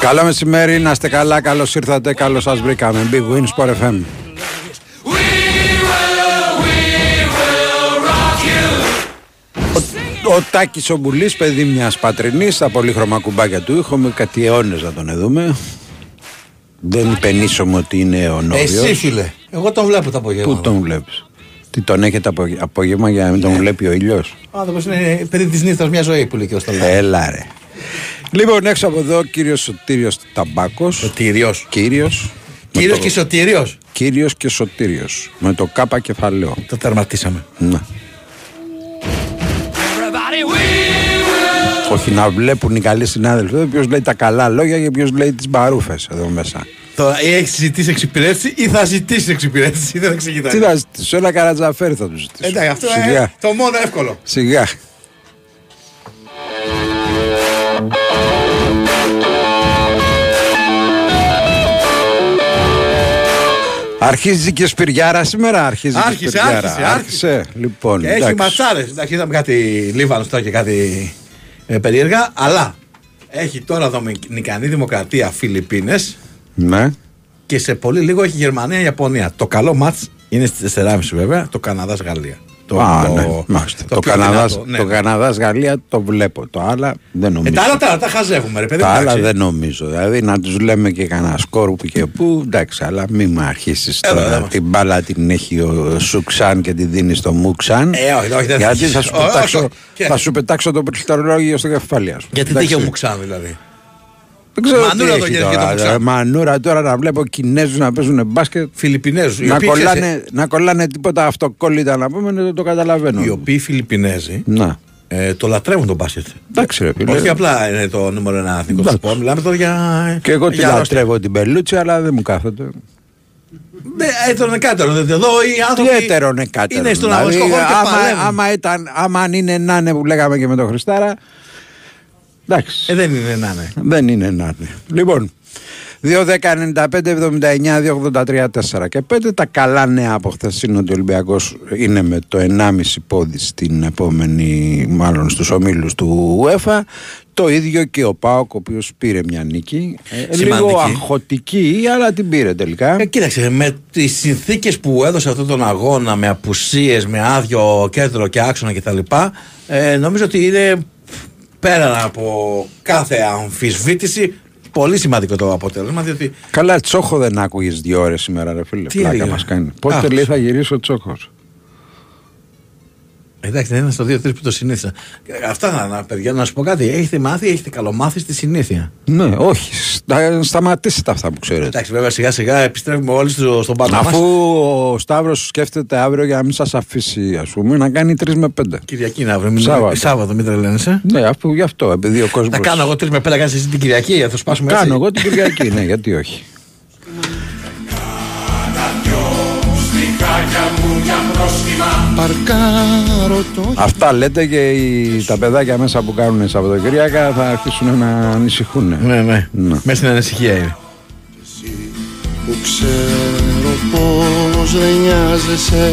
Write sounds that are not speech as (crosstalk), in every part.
Καλό μεσημέρι, να είστε καλά, καλώς ήρθατε, καλώς σας βρήκαμε. Big Win Sport FM. We will, we will rock you. Ο Τάκης ο Μπουλής, παιδί μιας πατρινής, στα πολύχρωμα κουμπάκια του ήχου, με κάτι αιώνες να τον δούμε. Δεν υπενήσωμαι ότι είναι ο Νόβιος. Εσύ φίλε, εγώ τον βλέπω το απόγευμα. Πού τον βλέπεις; Τι τον έχετε απο- απόγευμα για να μην τον βλέπει ο ήλιος; Ο άνθρωπος είναι παιδί της νύχτας μια ζωή που λέει και ο Σταλάς. Έλα ρε. Λοιπόν, έξω από εδώ, κύριος Σωτήριος Ταμπάκος. Σωτήριος. Κύριος. με Κύριος το- και Σωτήριος. Κύριος και Σωτήριος. Με το κάπα κεφαλαίο. Το τερματίσαμε. Να. Everybody, we will. Όχι να βλέπουν οι καλοί συνάδελφοι εδώ ποιος λέει τα καλά λόγια και ποιος λέει τις μπαρούφες εδώ μέσα. Τώρα ή έχει ζητήσει εξυπηρέτηση ή θα ζητήσει εξυπηρέτηση. Δεν εξηγείται. Τι να ζητήσω, ένα καρατζαφέρι θα τους ζητήσω. Εντάξει, αυτό Σιγά. είναι το μόνο εύκολο. Σιγά. Αρχίζει και σπυριάρα σήμερα, αρχίζει και Άρχισε, σπυριάρα. άρχισε, άρχισε. Λοιπόν, Και έχει εντάξει. ματσάρε. Εντάξει, είδαμε κάτι Λίβανος τώρα και κάτι ε, περίεργα. Αλλά έχει τώρα Δομινικανή Δημοκρατία Φιλιππίνες Ναι. και σε πολύ λίγο έχει Γερμανία-Ιαπωνία. Το καλό μάτς είναι στις 4.30 βέβαια. Το Καναδά-Γαλλία. Το, Α, το- ναι, μάλιστα. Το, πιο Καναδάς, δυνατό, ναι, το ναι. Καναδάς Γαλλία το βλέπω. Το άλλα δεν Ε, νομίζω. τα άλλα τα, τα χαζεύουμε, ρε παιδί. Τα μου, άλλα εντάξει. δεν νομίζω. Δηλαδή να τους λέμε και κανένα σκορ που και πού. Εντάξει, αλλά μην με αρχίσεις Εδώ, τώρα. εδώ. Την μπάλα την έχει ο Σουξάν και τη δίνει στο Μουξάν. Ε, όχι, όχι, δεν θα Γιατί έχεις. θα σου, Όχι, πετάξω, όχι. Και- θα σου πετάξω το πληκτρολόγιο στο κεφάλι σου. Γιατί Εντάξει. τύχε ο Μουξάν δηλαδή. Δεν ξέρω Μανούρα τι το έχει γέρος και το τώρα. Μουξάν. Ε, Μανούρα τώρα να βλέπω Κινέζους να παίζουν μπάσκετ. Φιλιππινέζους. Να κολλάνε, να κολλάνε τίποτα αυτοκόλλητα να πούμε, δεν το καταλαβαίνω. Οι οποίοι Φιλιππινέζοι Να. ε, το λατρεύουν τον μπάσκετ. Εντάξει, ρε φίλε. Όχι απλά είναι το νούμερο ένα εθνικό Εντάξει. σπορ. Μιλάμε τώρα για. Και εγώ τη για αρρώστια. λατρεύω την πελούτσι, αλλά δεν μου κάθεται. Ναι, έτερον εκάτερον. Εδώ οι άνθρωποι. Τι έτερον εκάτερον. Είναι στον δηλαδή, αγωνιστικό χώρο και άμα, παλεύουν. άμα, ήταν, άμα αν είναι να είναι που λέγαμε και με τον Χριστάρα. Εντάξει. Ε, δεν είναι να είναι. Δεν είναι να είναι. Λοιπόν, 2-10-95-79-283-4 και 5. Τα καλά νέα από χθες είναι ότι ο Ολυμπιακός είναι με το 1,5 πόδι στην επόμενη, μάλλον στους ομίλους του UEFA. Το ίδιο και ο Πάοκ, ο οποίος πήρε μια νίκη. Ε, Σημαντική. λίγο αγχωτική, αλλά την πήρε τελικά. Ε, κοίταξε, με τις συνθήκες που έδωσε αυτόν τον αγώνα, με απουσίες, με άδειο κέντρο και άξονα κτλ., ε, νομίζω ότι είναι πέραν από κάθε αμφισβήτηση πολύ σημαντικό το αποτέλεσμα. Διότι Καλά, τσόχο δεν άκουγες δύο ώρες σήμερα, ρε φίλε. Τι Πλάκα έλεγε; μας κάνει. Πότε Άκουσα. λέει θα γυρίσει ο τσόχος. Εντάξει, δεν είναι στο 2-3 που το συνήθισα. Ε, Αυτά να, να, παιδιά, να σου πω κάτι. Έχετε μάθει, έχετε καλομάθει στη συνήθεια; Ναι, όχι. Στα, σταματήστε αυτά που ξέρετε. Εντάξει, βέβαια σιγά σιγά επιστρέφουμε όλοι στο, στον πάτο Αφού μας. ο Σταύρος σκέφτεται αύριο για να μην σας αφήσει, ας πούμε, να κάνει 3 με 5. Κυριακή να βρούμε. Σάββατο. Σάββατο, μην τρελαίνεσαι. Ναι, αφού γι' αυτό, επειδή ο κόσμο. Θα κάνω εγώ 3 με 5 να κάνεις εσύ την Κυριακή, θα το σπάσουμε έτσι. Κάνω εγώ την Κυριακή, ναι, γιατί όχι. (laughs) Αυτά λέτε και οι, τα παιδάκια μέσα που κάνουν Σαββατοκύριακα θα αρχίσουν να ανησυχούν. Ναι, ναι. Ναι. Μέσα στην ανησυχία είναι. που ξέρω πως δεν νοιάζεσαι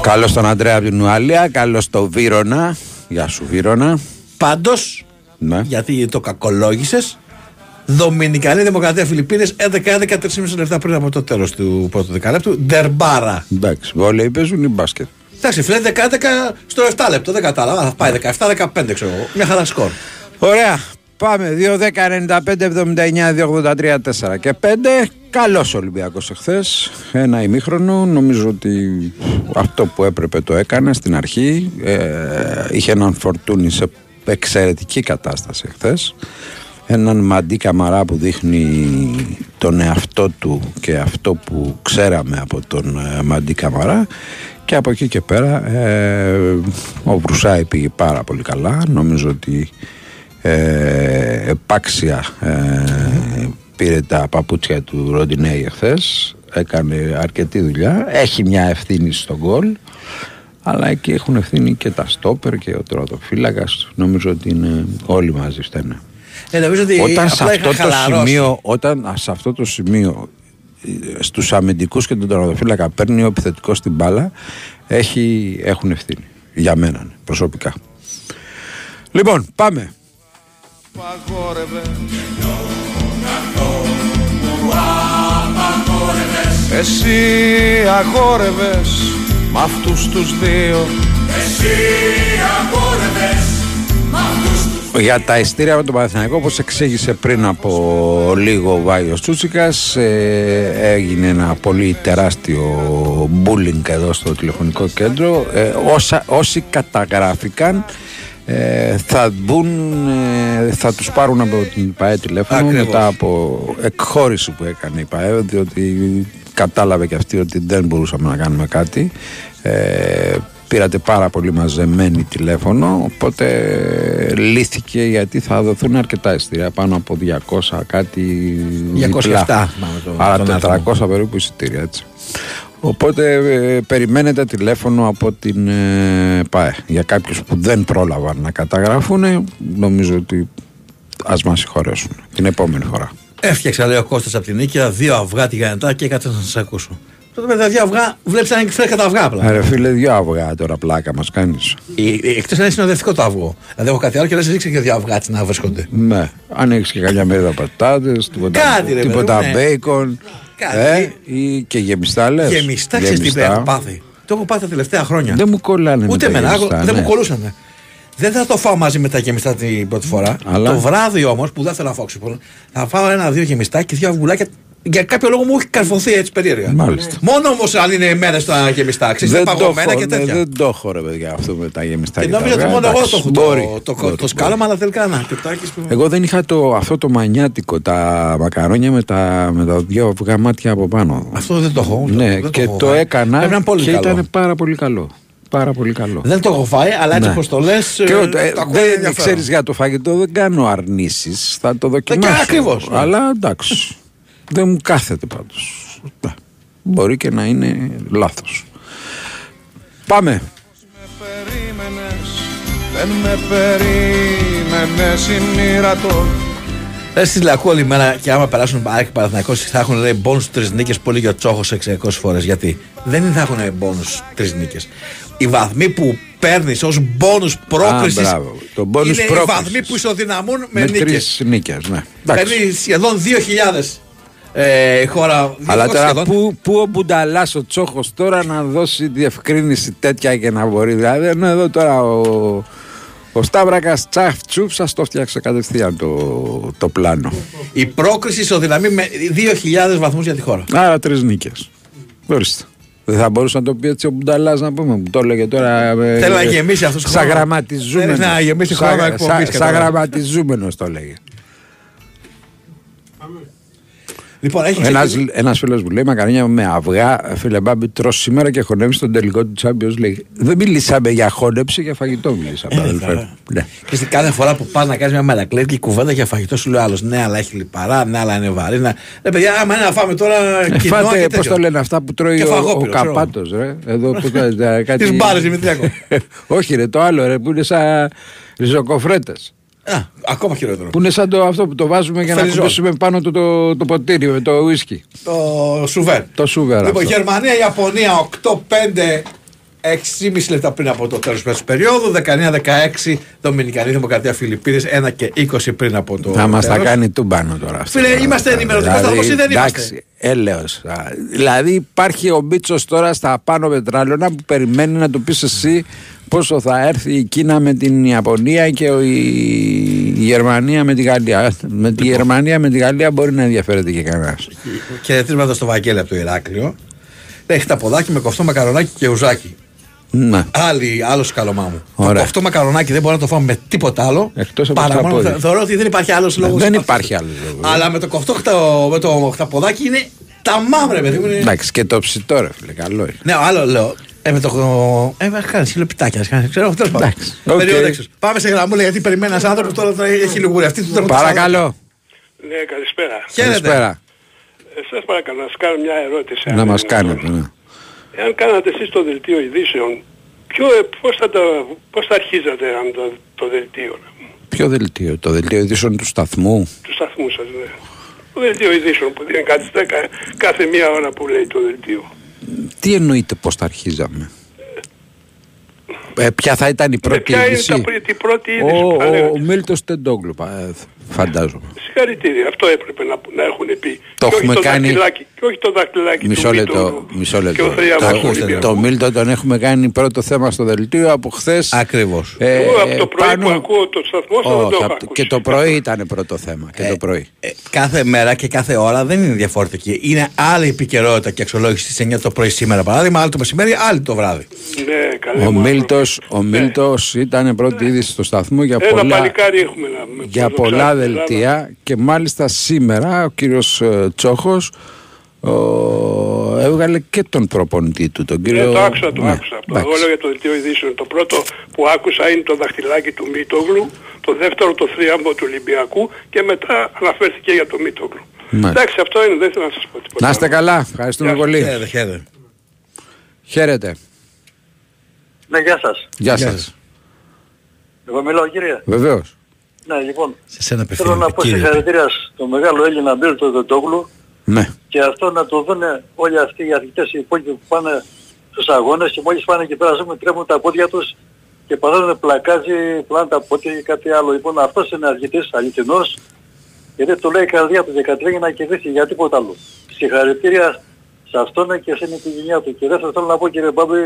Καλώς τον Αντρέα από την Ουαλία, καλώς τον Βύρονα. Γεια σου, Βύρονα. Πάντως, Ναι. γιατί το κακολόγησες, Δομινικανή Δημοκρατία Φιλιππίνες 11-11 3,5 λεπτά πριν από το τέλος του πρώτου δεκαλέπτου. Ντερμπάρα. Εντάξει, όλοι παίζουν ή μπάσκετ. Εντάξει, φίλε 11 στο 7 λεπτό, δεν κατάλαβα. Θα πάει 17-15, ξέρω εγώ. Μια χαρά σκορ. Ωραία. Πάμε. 2-10-95-79-283-4 και 5. Καλός Ολυμπιακός εχθές. Ένα ημίχρονο. Νομίζω ότι αυτό που έπρεπε το έκανε στην αρχή. Ε, είχε έναν φορτούνι σε εξαιρετική κατάσταση εχθές. Έναν μαντί καμαρά που δείχνει τον εαυτό του και αυτό που ξέραμε από τον ε, μαντί καμαρά. Και από εκεί και πέρα ε, ο Βρουσάη πήγε πάρα πολύ καλά. Νομίζω ότι ε, επάξια ε, πήρε τα παπούτσια του Ροντινέη εχθές. Έκανε αρκετή δουλειά. Έχει μια ευθύνη στον γκολ. Αλλά εκεί έχουν ευθύνη και τα στόπερ και ο τροματοφύλακα. Νομίζω ότι είναι όλοι μαζί φταίνε. Ε, νομίζω ότι Όταν σε, απλά αυτό είχα το χαλαρώσει. σημείο, όταν α, σε αυτό το σημείο ε, στους αμυντικούς και τον τερματοφύλακα παίρνει ο επιθετικός στην μπάλα έχει, έχουν ευθύνη. Για μένα ναι, προσωπικά. Λοιπόν πάμε. Παγόρευε Εσύ αγόρευες μ' αυτούς τους δύο Για τα ειστήρια με τον Παναθηναϊκό, όπως εξήγησε πριν από λίγο ο Βάιος Τσούτσικας, ε, έγινε ένα πολύ τεράστιο bullying εδώ στο τηλεφωνικό κέντρο. Ε, όσα, όσοι καταγράφηκαν ε, θα μπουν, ε, θα τους πάρουν από την ΠαΕ τηλέφωνο Ακριβώς. μετά από εκχώρηση που έκανε η ΠαΕ, διότι κατάλαβε και αυτή ότι δεν μπορούσαμε να κάνουμε κάτι. Ε, πήρατε πάρα πολύ μαζεμένη τηλέφωνο οπότε λύθηκε γιατί θα δοθούν αρκετά εισιτήρια πάνω από 200 κάτι 207 διπλά. θυμάμαι το- άρα τον 400 περίπου εισιτήρια έτσι. Οπότε ε, περιμένετε τηλέφωνο από την ε, ΠΑΕ. Για κάποιους που δεν πρόλαβαν να καταγράφουν νομίζω ότι ας μας συγχωρέσουν. Την επόμενη φορά. Έφτιαξα, λέει ο Κώστας από την Νίκαια, δύο αυγά τηγανιτά και έκατσα να σας ακούσω. Τότε με τα δύο αυγά, βλέπεις αν φρέκα τα αυγά απλά. Ρε φίλε δυο αυγά τώρα πλάκα μας κάνεις Εκτός αν είναι συνοδευτικό το αυγό. Δηλαδή, έχω κάτι άλλο και δεν σε δείξει και δύο αυγά έτσι να βρίσκονται. Ναι, αν έχεις και καμιά μερίδα πατάτες, τίποτα, Κάτι, ρε, τίποτα παιδί μου, ναι. μπέικον. Κάτι. Ε, ή και γεμιστά λες. Γεμιστά, ξέρεις τι έχω πάθει. Το έχω πάθει τα τελευταία χρόνια. Δεν μου κολλάνε. με Ούτε τα εμένα, γεμιστά, δεν ναι. μου κολούσαν. Δεν θα το φάω μαζί με τα γεμιστά την πρώτη φορά. Αλλά- Το βράδυ όμως που δεν θέλω να φάω ξυπόλου, θα φάω ένα-δύο γεμιστά και δύο αυγουλάκια. Για κάποιο λόγο μου έχει καρφωθεί έτσι περίεργα. Μάλιστα. Μόνο όμως αν είναι μέρε τα γεμιστά, ξέρεις, Δεν είναι το, παγωμένα έχω, και ναι, τέτοια. δεν το έχω ρε παιδιά αυτό με τα γεμιστά Και και τα νόμιζα ότι αυγά. μόνο εγώ Εντάξει, το έχω μπορεί, το, το, μπορεί, το σκάλαμα, αλλά τελικά να. Και ο Τάκης που- Εγώ δεν είχα το, αυτό το μανιάτικο, τα μακαρόνια με τα, με τα δυο αυγά μάτια από πάνω. Αυτό δεν το έχω. ναι, δεν και έχω το φάει. έκανα Πρέπει να είναι πολύ και καλό. ήταν πάρα πολύ καλό. Πάρα πολύ καλό. Δεν το έχω φάει, αλλά έτσι Ναι. όπως το λες. Και ο- ε, δεν ξέρεις για το φαγητό, δεν κάνω αρνήσεις. Θα το δοκιμάσω. ακριβώς, ναι. Αλλά εντάξει. Δεν μου κάθεται πάντως. Μπορεί και να είναι λάθος. Πάμε. Με περίμενες Δεν με περίμενες η μοίρα το Ε, στη Λακού όλη μέρα και άμα περάσουν ΑΕΚ και Παναθηναϊκός θα έχουν λέει μπόνου τρεις νίκες που έλεγε ο Τσόχος 600 φορές. Γιατί δεν θα έχουν μπόνου τρεις νίκες. Οι βαθμοί που παίρνεις ως μπόνου πρόκρισης μπράβο. Το bonus είναι οι πρόκρισης. βαθμοί που ισοδυναμούν με, Με νίκε. τρεις νίκες, ναι. Εντάξει. Παίρνεις σχεδόν 2.000 ε, χώρα. Αλλά 200 τώρα σχεδόν. πού, πού ο Μπουνταλά ο Τσόχος τώρα να δώσει διευκρίνηση τέτοια και να μπορεί. Δηλαδή, ενώ εδώ τώρα ο, ο Σταύρακας τσαφ τσουφ σα το φτιάξε κατευθείαν το, το πλάνο. Η πρόκριση ισοδυναμεί με 2.000 βαθμούς για τη χώρα. Άρα τρεις νίκες. Ορίστε. Δεν θα μπορούσε να το πει έτσι ο Μπουνταλάς να πούμε. Μου το έλεγε τώρα. ε, Θέλει να γεμίσει αυτός ο Σαν χρόνος. γραμματιζούμενος. Θέλεις να γεμίσει χρόνο εκπομπής, Σαν κατάλαβα. γραμματιζούμενος το έλεγε. Λοιπόν, έχει Ένας ξεκινήσει- ένας φίλος μου λέει μακαρόνια με αυγά. Φίλε Μπάμπη, τρως σήμερα και χωνεύει στον τελικό του Champions League. Δεν μιλήσαμε για χώνεψη, για φαγητό μιλήσαμε. Ε, αδελφέ. βέβαια. Ναι. Και στην κάθε φορά που πας να κάνεις μια μερακλέτη κουβέντα για φαγητό, σου λέει άλλος: Ναι, αλλά έχει λιπαρά, ναι, αλλά είναι βαρύ. Ναι, ρε παιδιά, άμα είναι να φάμε τώρα Ε, κοινό Φάτε, και πώς τέτοιο. το λένε αυτά που τρώει Και ο, ο φαγόπυρο, ξέρω. Καπάτος, ρε. Εδώ που το, τα- (laughs) κάτι... Τις μπάρες, Δημητριακό. (laughs) Όχι, ρε, το άλλο, ρε, που είναι σαν ριζοκοφρέτες. Α, ακόμα χειρότερο. Που είναι σαν το αυτό που το βάζουμε για να Φελιζόν. κουμπίσουμε πάνω το, το, το ποτήρι με το ουίσκι. Το σουβέρ. Το σούβερ Λοιπόν, αυτό. Γερμανία, Ιαπωνία 8-5. 6,5 λεπτά πριν από το τέλος του περίοδου. 19-16 Δομινικανή Δημοκρατία Φιλιππίνες 1 και 20 πριν από το. Θα μας τα τέλος. κάνει τούμπανο τώρα αυτό. Φίλε, είμαστε ενημερωτικός σταθμός ή δεν είμαστε; Εντάξει, έλεος. Α, Δηλαδή υπάρχει ο Μπίτσος τώρα στα πάνω πετράλαιονα που περιμένει να του πεις εσύ πόσο θα έρθει η Κίνα με την Ιαπωνία και ο- η η Γερμανία με τη Γαλλία. Με τη Γερμανία με τη Γαλλία μπορεί να ενδιαφέρεται και κανένας. Χαιρετίσματα στο Βαγγέλη από το Ηράκλειο. Έχει τα ποδάκι με κοφτό μακαρονάκι και ουζάκι. Ναι. Άλλη, άλλο σκαλωμά μου. Το Ωραία. κοφτό μακαρονάκι δεν μπορεί να το φάμε με τίποτα άλλο. Εκτός από παρά το μόνο- χταπόδι. θε- Θεωρώ ότι δεν υπάρχει άλλος λόγος. Δεν υπάρχει άλλος λόγος. Αλλά με το κοφτό χτα- με το χταποδάκι είναι τα μάμρε, παιδί μου. είναι- Εντάξει και το ψητό ρε φίλε, καλό είναι. Ναι, άλλο λέω. Ε, με το. Ε, με κάνεις χυλοπιτάκια. Ξέρω, τέλος πάντων. Εντάξει, οκ. Περί ορέξεως. Πάμε σε γραμμούλα γιατί περιμένει ένας άνθρωπος τώρα θα έχει λιγούρι. Αυτή τους τρέχουν τα Παρακαλώ. Ναι, καλησπέρα. Χαίρετε. Καλησπέρα. Ε, σας παρακαλώ να σας κάνω μια ερώτηση. αν Να είναι μας δυνατόν. κάνετε. ναι. Εάν κάνατε εσείς το δελτίο ειδήσεων, ποιο, ε, πώς, θα το, πώς θα αρχίζατε αν το, το δελτίο Ποιο δελτίο, το δελτίο ειδήσεων του σταθμού; του σταθμού σας, ναι. Το δελτίο ειδήσεων που δίνει κάτι στέκα, κάθε μία ώρα που λέει το δελτίο. Τι εννοείται πώς θα αρχίζαμε; Ε, ποια θα ήταν η Ε, πρώτη ποια είναι είδηση; τα, πρι- την πρώτη είδηση Ο, που θα ο, λέγατε. ο Μίλτος Τεντόγλου, ε, φαντάζομαι. Συγχαρητήρια, αυτό έπρεπε να, να έχουν πει. Το και, όχι έχουμε το κάνει- δαχτυλάκι, και όχι το δαχτυλάκι Μισό του λεπτό, Μήτρου μισό και λεπτό. ο Θρίαμβος Το, του ακούστε, Ολυμπιακού. το Μίλτο τον έχουμε κάνει πρώτο θέμα στο δελτίο από χθες. Ακριβώς. Εγώ από το πρωί που ακούω το σταθμό σας δεν το έχω ακούσει. και το πρωί ήταν πρώτο θέμα. Και το πρωί. Ε, κάθε μέρα και κάθε ώρα δεν είναι διαφορετική. Είναι άλλη επικαιρότητα και αξιολόγηση στις 9 το πρωί σήμερα παράδειγμα, άλλη το μεσημέρι, άλλη το βράδυ. Ναι, καλέ Ο μου Μίλτος, άνθρωποι. ο Ναι. Μίλτος ήταν πρώτη είδηση στο σταθμό για Ένα πολλά, παλικάρι έχουμε να για που πολλά δοξάζει την Ελλάδα. δελτία και μάλιστα σήμερα ο κύριος ε, Τσόχος ο, έβγαλε και τον προπονητή του, τον κύριο... Ναι, το άκουσα, το Ναι, άκουσα. Το εντάξει. εγώ λέω για το δελτίο ειδήσεων. Το πρώτο που άκουσα είναι το δαχτυλάκι του Μίτογλου, το δεύτερο το θρίαμβο του Ολυμπιακού και μετά αναφέρθηκε για το Μίτογλου. Ναι. Εντάξει, αυτό είναι, δεν θέλω να σας πω τίποτα. Να είστε καλά, ευχαριστούμε Γεια σας. πολύ. Χαίρετε, χαίρετε. Χαίρετε. Ναι, γεια σας. Γεια Γεια σας. σας. Εγώ μιλάω κύριε. Βεβαίως. Ναι, λοιπόν, Σε σένα θέλω να απευθύνεται, πω κύριε. συγχαρητήρια στο μεγάλο Έλληνα Μπίλτο Δεντόγλου Ναι. και αυτό να το δουν όλοι αυτοί οι αθλητές οι υπόλοιποι που πάνε στους αγώνες και μόλις πάνε εκεί πέρα ζούμε τρέμουν τα πόδια τους και παθαίνουν πλακάζει, πλάνε τα πόδια ή κάτι άλλο. Λοιπόν, αυτός είναι αθλητής αληθινός γιατί το λέει η καρδιά του 13 για να κερδίσει για τίποτα άλλο. Συγχαρητήρια σε αυτόν και στην οικογένειά του. Και δεύτερον θέλω να πω κύριε Μπάμπη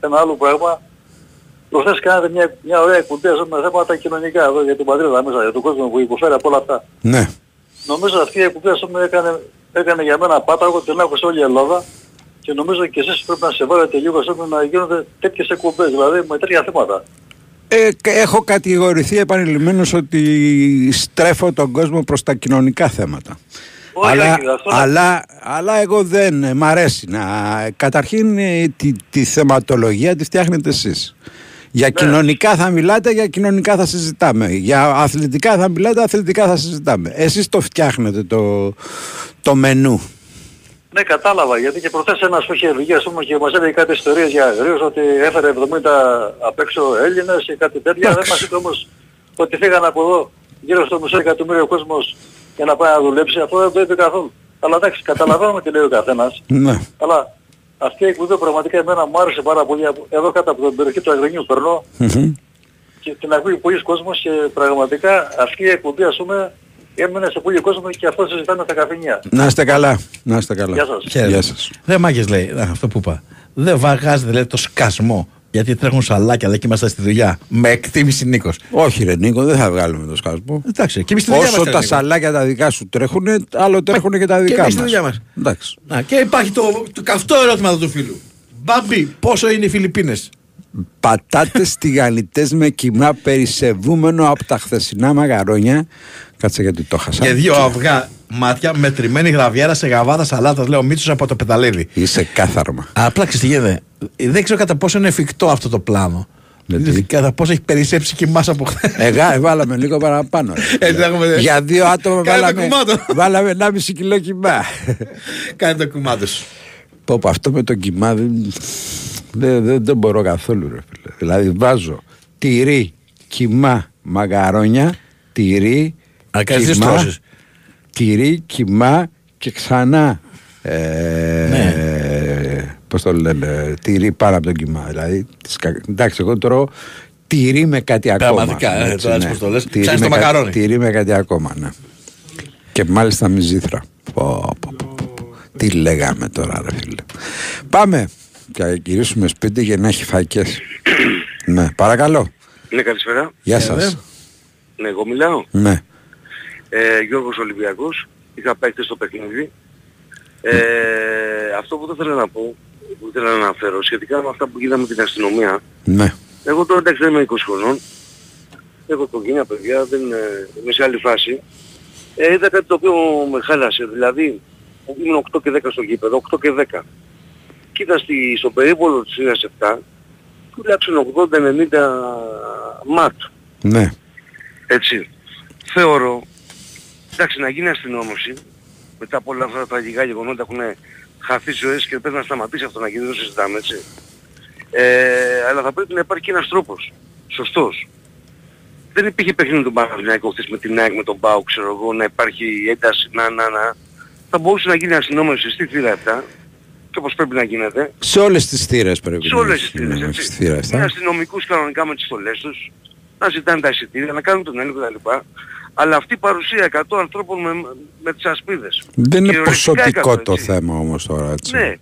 ένα άλλο πράγμα. Προχθές κάνατε μια, μια ωραία εκπομπή ας πούμε, με θέματα κοινωνικά εδώ για την πατρίδα μέσα, για τον κόσμο που υποφέρει από όλα αυτά. Ναι. Νομίζω αυτή η εκπομπή ας πούμε, έκανε, έκανε για μένα πάταγο, την άκουσε όλη η Ελλάδα και νομίζω και εσείς πρέπει να σε βάλετε λίγο ας πούμε, να γίνονται τέτοιες εκπομπές, δηλαδή με τέτοια θέματα. Ε, και έχω κατηγορηθεί επανειλημμένως ότι στρέφω τον κόσμο προς τα κοινωνικά θέματα. Όχι, αλλά, όχι, αυτό να- αλλά, αλλά εγώ δεν ε, μ' αρέσει να... Καταρχήν ε, τη, τη θεματολογία τη φτιάχνετε εσείς. Για Ναι. κοινωνικά θα μιλάτε, για κοινωνικά θα συζητάμε. Για αθλητικά θα μιλάτε, αθλητικά θα συζητάμε. Εσείς το φτιάχνετε το, το μενού. Ναι, κατάλαβα, γιατί και προχθές ένας που είχε βγει ας πούμε και μας έλεγε κάτι ιστορίες για αγρίους ότι έφερε 70 απ' έξω Έλληνες και κάτι τέτοια. Δεν Εντάξει. μας είπε όμως ότι φύγαν από εδώ γύρω στο μισό εκατομμύριο κόσμος για να πάει να δουλέψει. Αυτό δεν το είπε καθόλου. Αλλά εντάξει, καταλαβαίνουμε τι λέει ο καθένας. Ναι. Αλλά αυτή η εκπομπή πραγματικά εμένα μου άρεσε πάρα πολύ. Από- Εδώ κάτω από την περιοχή του Αγρινιού περνώ Μμμ. και την ακούει πολλοί κόσμος και πραγματικά αυτή η εκπομπή ας πούμε έμεινε σε πολλοί κόσμος και αυτό συζητάμε στα καφενεία. Να είστε καλά. Να είστε καλά. Γεια σας. Χαίρετε. Γεια σας. Δεν μάγες λέει, Α, αυτό που είπα. Δεν βαγάζετε λέει το σκασμό. Γιατί τρέχουν σαλάκια, λέει και είμαστε στη δουλειά. Με εκτίμηση Νίκος. Όχι ρε Νίκο, δεν θα βγάλουμε το σκάσπο. Εντάξει, και εμείς στη δουλειά Όσο είμαστε, τα Νίκο. σαλάκια τα δικά σου τρέχουν, άλλο τρέχουν και τα και δικά εμείς στη μας. δουλειά μας. Εντάξει. Να, και υπάρχει το, το καυτό ερώτημα εδώ του φίλου. Μπάμπη, πόσο είναι οι Φιλιππίνες; Πατάτες τηγανιτές με κοιμά περισεβούμενο από τα χθεσινά μαγαρόνια. Κάτσε γιατί το χάσα. Και δύο αυγά μάτια με τριμμένη γραβιέρα σε γαβάδα σαλάτας, λέει ο Μίτσος από το πεταλίδι. Είσαι κάθαρμα. Απλά ξέρεις τι γίνεται. Δεν ξέρω κατά πόσο είναι εφικτό αυτό το πλάνο. Γιατί; Δηλαδή, Κατά πόσο έχει περισσέψει και εμάς από χθες. Εγά, βάλαμε λίγο παραπάνω. ρε. Έτσι, έχουμε- Για δύο άτομα Κάνε το βάλαμε, κουμάντο. βάλαμε 1,5 κιλό κοιμά. Κάνει το κουμάντο σου. Πω, πω, αυτό με το κοιμά δεν, δεν, δεν, δεν μπορώ καθόλου ρε φίλε. Δηλαδή βάζω τυρί, κοιμά, μαγαρόνια, τυρί, Α, κάνεις δύο κοιμά, στρώσεις. τυρί, κοιμά και ξανά ε, Ναι. πώς το λένε, τυρί πάνω από το κοιμά. Δηλαδή, τις κα- εντάξει, εγώ τρώω τυρί με κάτι ακόμα. Πραγματικά, ε, έτσι, τώρα έτσι πως το λες, Τυρί ψάχνεις με το κα- μακαρόνι. Τυρί με κάτι ακόμα, ναι. Και μάλιστα με ζήθρα. Πω, πω, πω, πω. Τι λέγαμε τώρα ρε φίλε. Πάμε. Και να γυρίσουμε σπίτι για να έχει φακές. (coughs) ναι, παρακαλώ. Ναι, καλησπέρα. Γεια σας. Ναι, εγώ μιλάω. Ναι. Ε, Γιώργος Ολυμπιακός. Είχα παίκτη στο παιχνίδι. Ε, αυτό που θα ήθελα να πω, που ήθελα να αναφέρω, σχετικά με αυτά που γίνανε με την αστυνομία. Ναι. Εγώ τώρα εντάξει δεν είμαι 20 χρονών. Έχω οικογένεια, παιδιά, δεν ε, είμαι σε άλλη φάση. Ε, είδα κάτι το οποίο με χάλασε. Δηλαδή, ήμουν 8 και 10 στο γήπεδο, 8 και 10. Κοίτα στη, στο περίπολο της Σύρας 7 τουλάχιστον 80-90 ματ. Ναι. Έτσι. Θεωρώ, εντάξει να γίνει αστυνόμωση, μετά από όλα αυτά τα τραγικά γεγονότα έχουν χαθεί ζωές και πρέπει να σταματήσει αυτό να γίνει, δεν το συζητάμε έτσι. Ε, αλλά θα πρέπει να υπάρχει και ένας τρόπος. Σωστός. Δεν υπήρχε παιχνίδι του Παναθηναϊκού χθες με την ΑΕΚ, με τον Μπάου, ξέρω εγώ, να υπάρχει ένταση, να, να, να. Θα μπορούσε να γίνει αστυνόμευση στη θύρα 7 και όπως πρέπει να γίνεται. Σε όλες τις θύρες πρέπει Σε να όλες τις είναι, θύρες, ναι, έτσι. στις θύρες, Με α; αστυνομικούς κανονικά με τις στολές τους, να ζητάνε τα εισιτήρια, να κάνουν τον έλεγχο κτλ. Αλλά αυτή η παρουσία 100 ανθρώπων με, με τις ασπίδες. Δεν είναι Κυριολεκτικά ποσοτικό έκατο, το έτσι. θέμα όμως τώρα, έτσι. Ναι.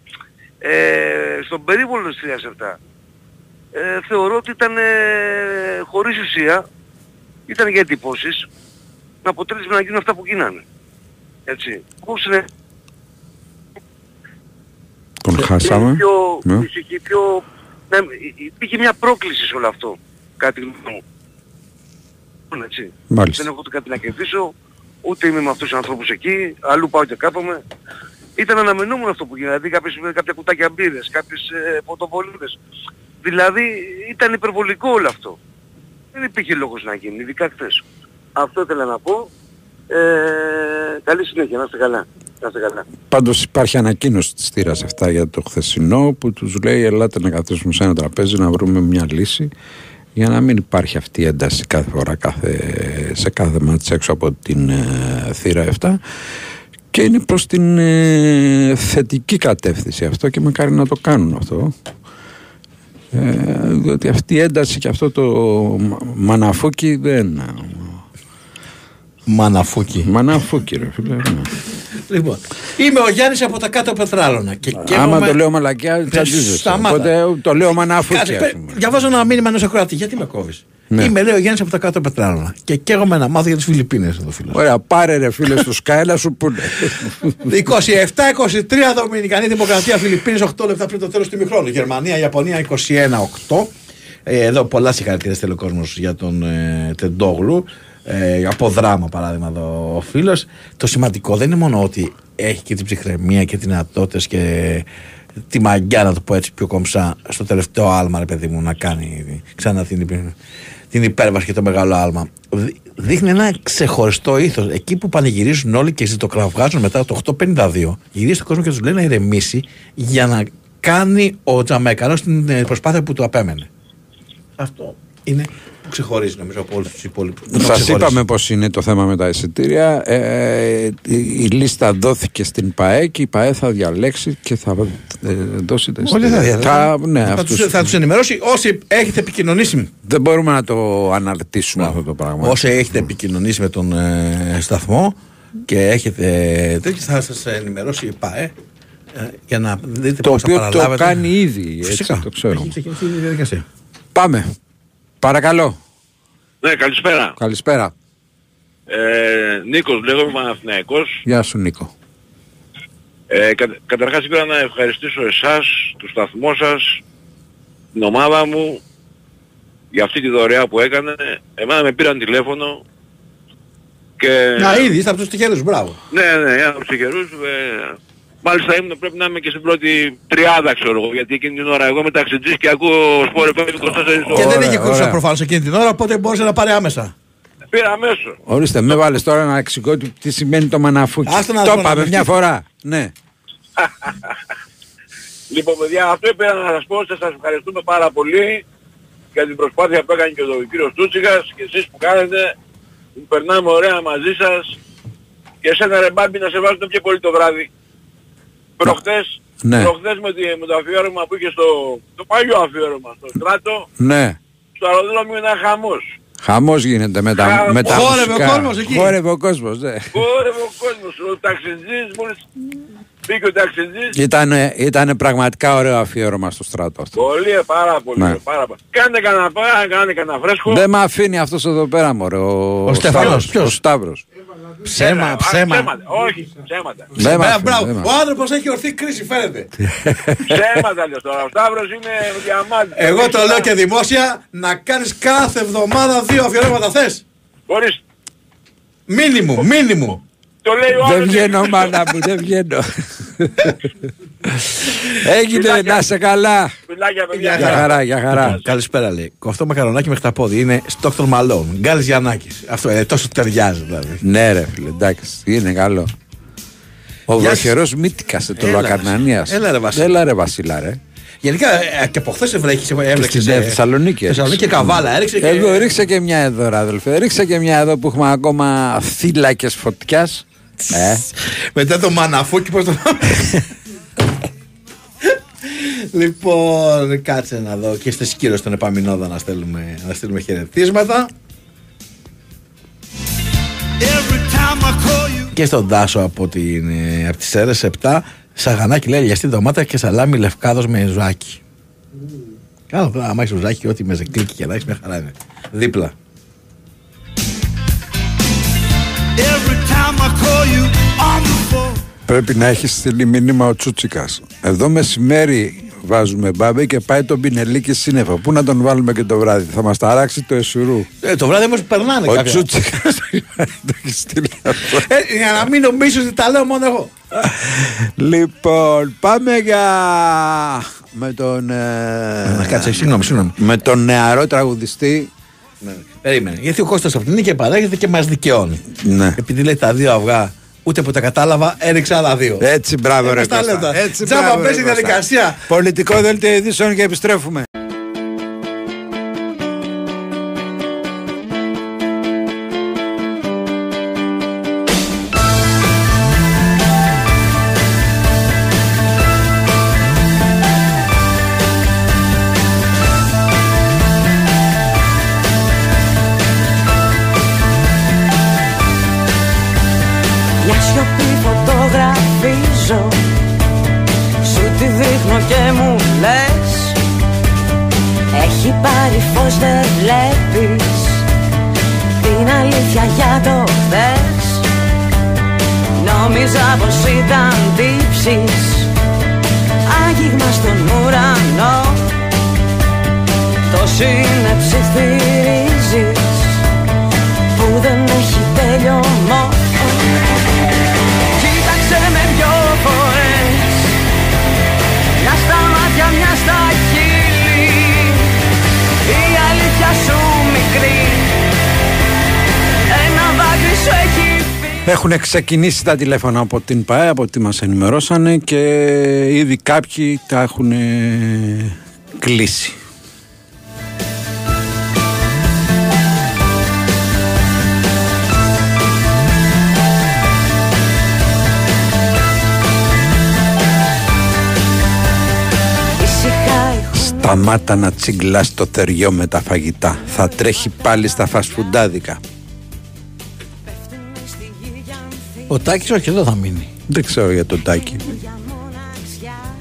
Ε, στον περίβολο της 37 ε, θεωρώ ότι ήταν ε, χωρίς ουσία, ήταν για εντυπώσεις, με αποτέλεσμα να γίνουν αυτά που γίνανε. Έτσι. Πώς είναι Τον χάσαμε. πιο, Ναι. φυσική, πιο... Ναι, υπήρχε μια πρόκληση σε όλο αυτό, κάτι γνώμη μου. Έτσι. Μάλιστα. Δεν έχω ούτε κάτι να κερδίσω, ούτε είμαι με αυτούς τους ανθρώπους εκεί, αλλού πάω και κάθομαι. Ήταν αναμενόμενο αυτό που γίνεται, δηλαδή κάποιες, κάποια κουτάκια μπύρες, κάποιες ε, πορτοβολίδες. Δηλαδή ήταν υπερβολικό όλο αυτό. Δεν υπήρχε λόγος να γίνει, ειδικά χθες. Αυτό ήθελα να πω. Ε, καλή συνέχεια, να είστε καλά. Να είστε καλά. Πάντως υπάρχει ανακοίνωση της θύρας αυτά για το χθεσινό που τους λέει ελάτε να καθίσουμε σε ένα τραπέζι να βρούμε μια λύση για να μην υπάρχει αυτή η ένταση κάθε φορά κάθε, σε κάθε μάτς έξω από την ε, θύρα 7 και είναι προς την ε, θετική κατεύθυνση αυτό και μακάρι να το κάνουν αυτό ε, διότι αυτή η ένταση και αυτό το μα- μαναφούκι δεν Μαναφούκι. μαναφούκι ρε φίλε ναι. Λοιπόν, είμαι ο Γιάννης από τα κάτω πετράλωνα. Και Άμα καίγομαι- το λέω μαλακιά, τσαντίζεσαι. Σταμάτα. Οπότε το λέω μαναφούκι. Κάτσε, ας παι- πούμε. διαβάζω ένα μήνυμα ενός ακροατή. Γιατί με κόβεις; Ναι. Είμαι, λέει, ο Γιάννης από τα κάτω πετράλωνα. Και καίγομαι να μάθω για τις Φιλιππίνες εδώ φίλος. Ωραία, πάρε ρε φίλε στο Sky να σου πούνε. 27-23 Δομινικανή Δημοκρατία Φιλιππίνες 8 λεπτά πριν το τέλος του ημιχρόνου. Γερμανία, Ιαπωνία 21-8. Ε, εδώ πολλά συγχαρητήρια θέλει ο κόσμος για τον ε, Τεντόγλου. Ε, από δράμα παράδειγμα εδώ ο φίλος. Το σημαντικό δεν είναι μόνο ότι έχει και την ψυχραιμία και τις δυνατότητες και τη μαγκιά να το πω έτσι πιο κομψά στο τελευταίο άλμα ρε παιδί μου να κάνει ξανά την, υπε- την υπέρβαση και το μεγάλο άλμα. Δει- δείχνει ένα ξεχωριστό ήθος. Εκεί που πανηγυρίζουν όλοι και ζητοκραυγάζουν μετά το 8.52 γυρίζει στον κόσμο και τους λέει να ηρεμήσει για να κάνει ο Τζαμαϊκανός την ε, προσπάθεια που του απέμενε. Αυτό. Είναι που ξεχωρίζει νομίζω από όλους τους υπόλοιπους Που τον Σας ξεχωρίζει. είπαμε πώ είναι το θέμα με τα εισιτήρια. Ε, η, η λίστα δόθηκε στην ΠαΕ και η ΠαΕ θα διαλέξει και θα ε, δώσει τα Όλοι θα, εισιτήρια. θα, ναι, θα, αυτούς- τους, θα τους ενημερώσει όσοι έχετε επικοινωνήσει Δεν μπορούμε να το αναρτήσουμε αυτό το πράγμα. Όσοι έχετε επικοινωνήσει με τον ε, σταθμό και έχετε τέτοιο θα σας ενημερώσει η ΠΑΕ ε, για να δείτε Το πώς θα οποίο το παραλάβετε. κάνει ήδη. Έτσι, Φυσικά. το ξέρω. Έχει ξεκινήσει η διαδικασία. Πάμε. Παρακαλώ. Ναι, καλησπέρα. Καλησπέρα. Ε, Νίκος, λέγομαι Παναθηναϊκός. Γεια σου Νίκο. Ε, κα, καταρχάς ήθελα να ευχαριστήσω εσάς, το σταθμό σας, την ομάδα μου, για αυτή τη δωρεά που έκανε. Εμένα με πήραν τηλέφωνο και... Να ήδη είστε από τους τυχερούς, μπράβο. Ναι, ναι, ένα από τους τυχερούς. Ε, μάλιστα ήμουν, πρέπει να είμαι και στην πρώτη τριάδα, ξέρω εγώ, γιατί εκείνη την ώρα εγώ είμαι ταξιτζής και ακούω σπόρε 24 Και ώρες. δεν Ωραία, είχε κούρσα ωραία. προφανώς εκείνη την ώρα, οπότε μπορούσε να πάρει άμεσα. Πήρα αμέσως. Ορίστε, με βάλες τώρα να εξηγώ τι- τι σημαίνει το μαναφούκι. Άστο να το σου είπαμε αναφερθεί. μια φορά. Ναι. (laughs) Λοιπόν, παιδιά, αυτό είπα να σας πω, σας ευχαριστούμε πάρα πολύ για την προσπάθεια που έκανε και ο κύριος Τούτσικας και εσείς που κάνετε. Που περνάμε ωραία μαζί σας και εσένα ρε Μπάμπη να σε βάζουν πιο πολύ το βράδυ. Προχτές, Ναι. προχτές με, τη, με το αφιέρωμα που είχε στο το παλιό αφιέρωμα στο στράτο, Ναι. στο αεροδρόμιο ήταν χαμός. Χαμός γίνεται με τα, Χαμός. με τα Χόρευε ο μουσικά. κόσμος εκεί. Χόρευε ο κόσμος, ναι. Κόρευε ο κόσμος, ο ταξιτζής, μόλις μπήκε ο ταξιτζής. Ήτανε, ήτανε πραγματικά ωραίο αφιέρωμα στο στράτο αυτό. Πολύ, ε, πάρα πολύ, Ναι. ε, πάρα πολύ. Κάντε κανένα, κάντε κανένα φρέσκο. Δεν με αφήνει αυτός εδώ πέρα μωρέ, ο, Ο Στεφανός, ποιος; Ο Σταύρος. Ψέμα, Α, ψέμα. ψέματα. Όχι, ψέματα. Δεν με Μπράβο, αφήνει, μπράβο. δεν με Ο άνθρωπος έχει ορθή κρίση, φαίνεται. (laughs) ψέματα λες τώρα. Ο Σταύρος είναι διαμάτι. Εγώ το λέω και δημόσια να κάνεις κάθε εβδομάδα δύο αφιερώματα θες; Μπορείς. Μίνιμου, μίνιμου. Το λέει ο Δεν άλλος. βγαίνω μάνα μου, δεν βγαίνω. Έγινε, να σε καλά. Φιλάκια παιδιά. Για χαρά, για χαρά. Καλησπέρα λέει. Κοφτό μακαρονάκι μέχρι τα πόδια. Είναι Στόκτορ Μαλόν. Γκάλ Γιαννάκης. Αυτό είναι τόσο ταιριάζει δηλαδή. Ναι, ρε φίλε, εντάξει, είναι καλό. Ο Γεια βροχερό μύτικα σε το Έλα, Λακαρνανία. Έλα, ρε, Βασίλη. Έλα, ρε Βασίλα, ρε. Γενικά ε, και από χθες έβλεξες. Έβλεξε Στη Θεσσαλονίκη. Θεσσαλονίκη και καβάλα. Έριξε και. Εδώ ρίξε και μια εδώ, ρε, αδελφέ. Ρίξε και μια εδώ που έχουμε ακόμα θύλακε φωτιάς. Ε, Μετά το μαναφούκι, πώς το. λοιπόν, κάτσε να δω και στη Σκύρος στον Επαμινόδα να στέλνουμε, να στείλουμε χαιρετίσματα. Και στον Τάσο από, την, ε, από τις αίρες 7 Σαγανάκι λέει λιαστή ντομάτα και σαλάμι λευκάδος με ζουάκι. Κάνω τώρα, άμα έχεις ζουάκι, ό,τι με ζεκλίκι και να έχεις μια χαρά είναι. Δίπλα. Πρέπει να έχεις στείλει μήνυμα ο Τσούτσικας. Εδώ μεσημέρι βάζουμε μπάμπε και πάει τον Πινελίκη σύννεφα. Πού να τον βάλουμε και το βράδυ, θα μας ταράξει το εσουρού; Ε, το βράδυ όμως περνάνε Ο κάποια. Τσούτσικας (laughs) το έχει στείλει αυτό. Ε, για να μην νομίζεις ότι τα λέω μόνο εγώ. Λοιπόν, πάμε για. με τον. ε, Κάτσε, συγγνώμη, συγγνώμη. με τον νεαρό τραγουδιστή. Ναι. Περίμενε. Γιατί ο Κώστας από την νίκη παρέχεται και μας δικαιώνει. Ναι. Επειδή λέει τα δύο αυγά, ούτε που τα κατάλαβα, έριξα άλλα δύο. Έτσι, μπράβο, ρε. Εμείς τα Κώστα. λέμε τα. Έτσι, Τζάμπα μπράβο, ρε, παίζει η Κώστα. διαδικασία. Πολιτικό δελτίο ειδήσεων και επιστρέφουμε. Έχουν ξεκινήσει τα τηλέφωνα από την ΠΑΕ, από ό,τι μας ενημερώσανε και ήδη κάποιοι τα έχουν ε, κλείσει. Ήσυχα η Σταμάτα να τσιγκλάς το θεριό με τα φαγητά. Θα τρέχει πάλι στα φασφουντάδικα. Ο Τάκης όχι εδώ θα μείνει. Δεν ξέρω για τον Τάκη. για μοναξιά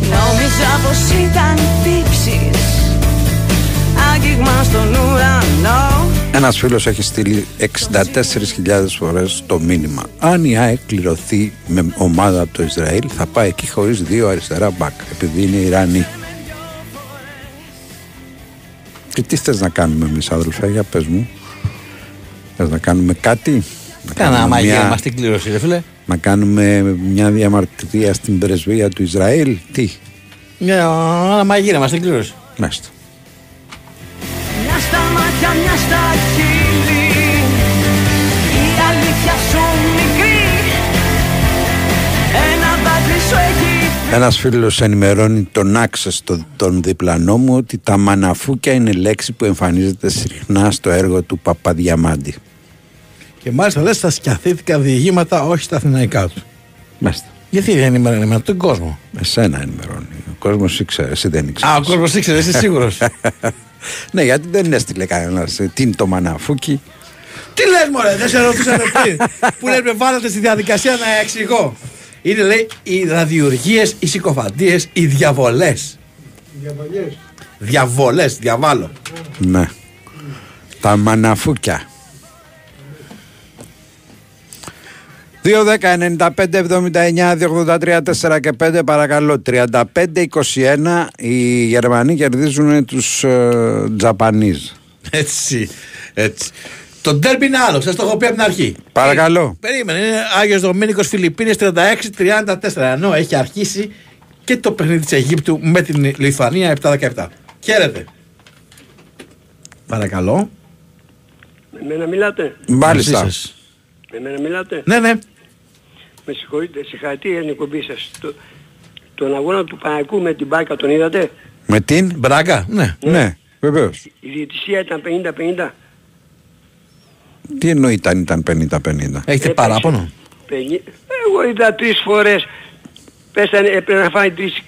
Νόμιζα πως ήταν τύψεις Άγγιγμα στον ουρανό Ένας φίλος έχει στείλει 64.000 φορές το μήνυμα. Αν η ΑΕΚ κληρωθεί με ομάδα από το Ισραήλ, θα πάει εκεί χωρίς δύο αριστερά μπακ, επειδή είναι Ιρανοί. Και τι θες να κάνουμε εμείς, αδελφέ, για πες μου. Θες να κάνουμε κάτι, να Κάνα κάνουμε, μαγεία μια, μας την κλήρωση, ρε φίλε; να κάνουμε μια διαμαρτυρία στην πρεσβεία του Ισραήλ. Τι, Μια μαγείρα μας την κλήρωση. μάλιστα. Μια στα μάτια, μια στα χείλη Η αλήθεια σου μικρή Ένα δάκρυ σου έχει Ένας φίλος ενημερώνει τον άξες το, τον διπλανό μου ότι τα μαναφούκια είναι λέξη που εμφανίζεται συχνά στο έργο του Παπαδιαμάντη. Και μάλιστα λες στα σκιαθήθηκα διηγήματα, όχι στα αθηναϊκά τους. Μάλιστα. Γιατί δεν ενημερώνει με τον κόσμο; Εσένα ενημερώνει. Ο κόσμος ήξερε, εσύ δεν ήξερες. Α, ο κόσμος ήξερε, είσαι σίγουρος. (laughs) ναι, γιατί δεν έστειλε κανένας. Τι είναι το μαναφούκι. Τι λες μωρέ, δεν σε ρωτήσανε πριν. Που λες με βάλατε στη διαδικασία να εξηγώ. Είναι λέει οι ραδιουργίες, οι συκοφαντίες, οι διαβολές. Διαβολές. Διαβολές, διαβάλλω. Ναι. Τα μαναφούκια. 2, 10, 95, 79, 283, 4 και 5 παρακαλώ 35, 21 οι Γερμανοί κερδίζουν τους ε, Τζαπανίζ Έτσι, έτσι. Το ντέρμπι είναι άλλο, σα το έχω πει από την αρχή. Παρακαλώ. Περίμενε, είναι Άγιος Δομήνικος Φιλιππίνες 36-34. Ενώ έχει αρχίσει και το παιχνίδι της Αιγύπτου με την Λιθουανία 7-17. Χαίρετε. Παρακαλώ. Με μένα μιλάτε; Μάλιστα. Μαζί σας. Με μένα μιλάτε; Ναι, ναι. Με συγχωρείτε. Συγχαρητήρια για την εκπομπή σας. Το, τον αγώνα του Παναϊκού με την Μπάκα τον είδατε; Με την. Μπράγκα, ναι. Ναι, βεβαίως. Η διαιτησία ήταν 50-50. Τι εννοεί ήταν, ήταν 50-50. Έχετε Έπαιξε. παράπονο; Πενι- Εγώ είδα τρεις φορές. Πέσανε, έπρεπε να φάει τρεις,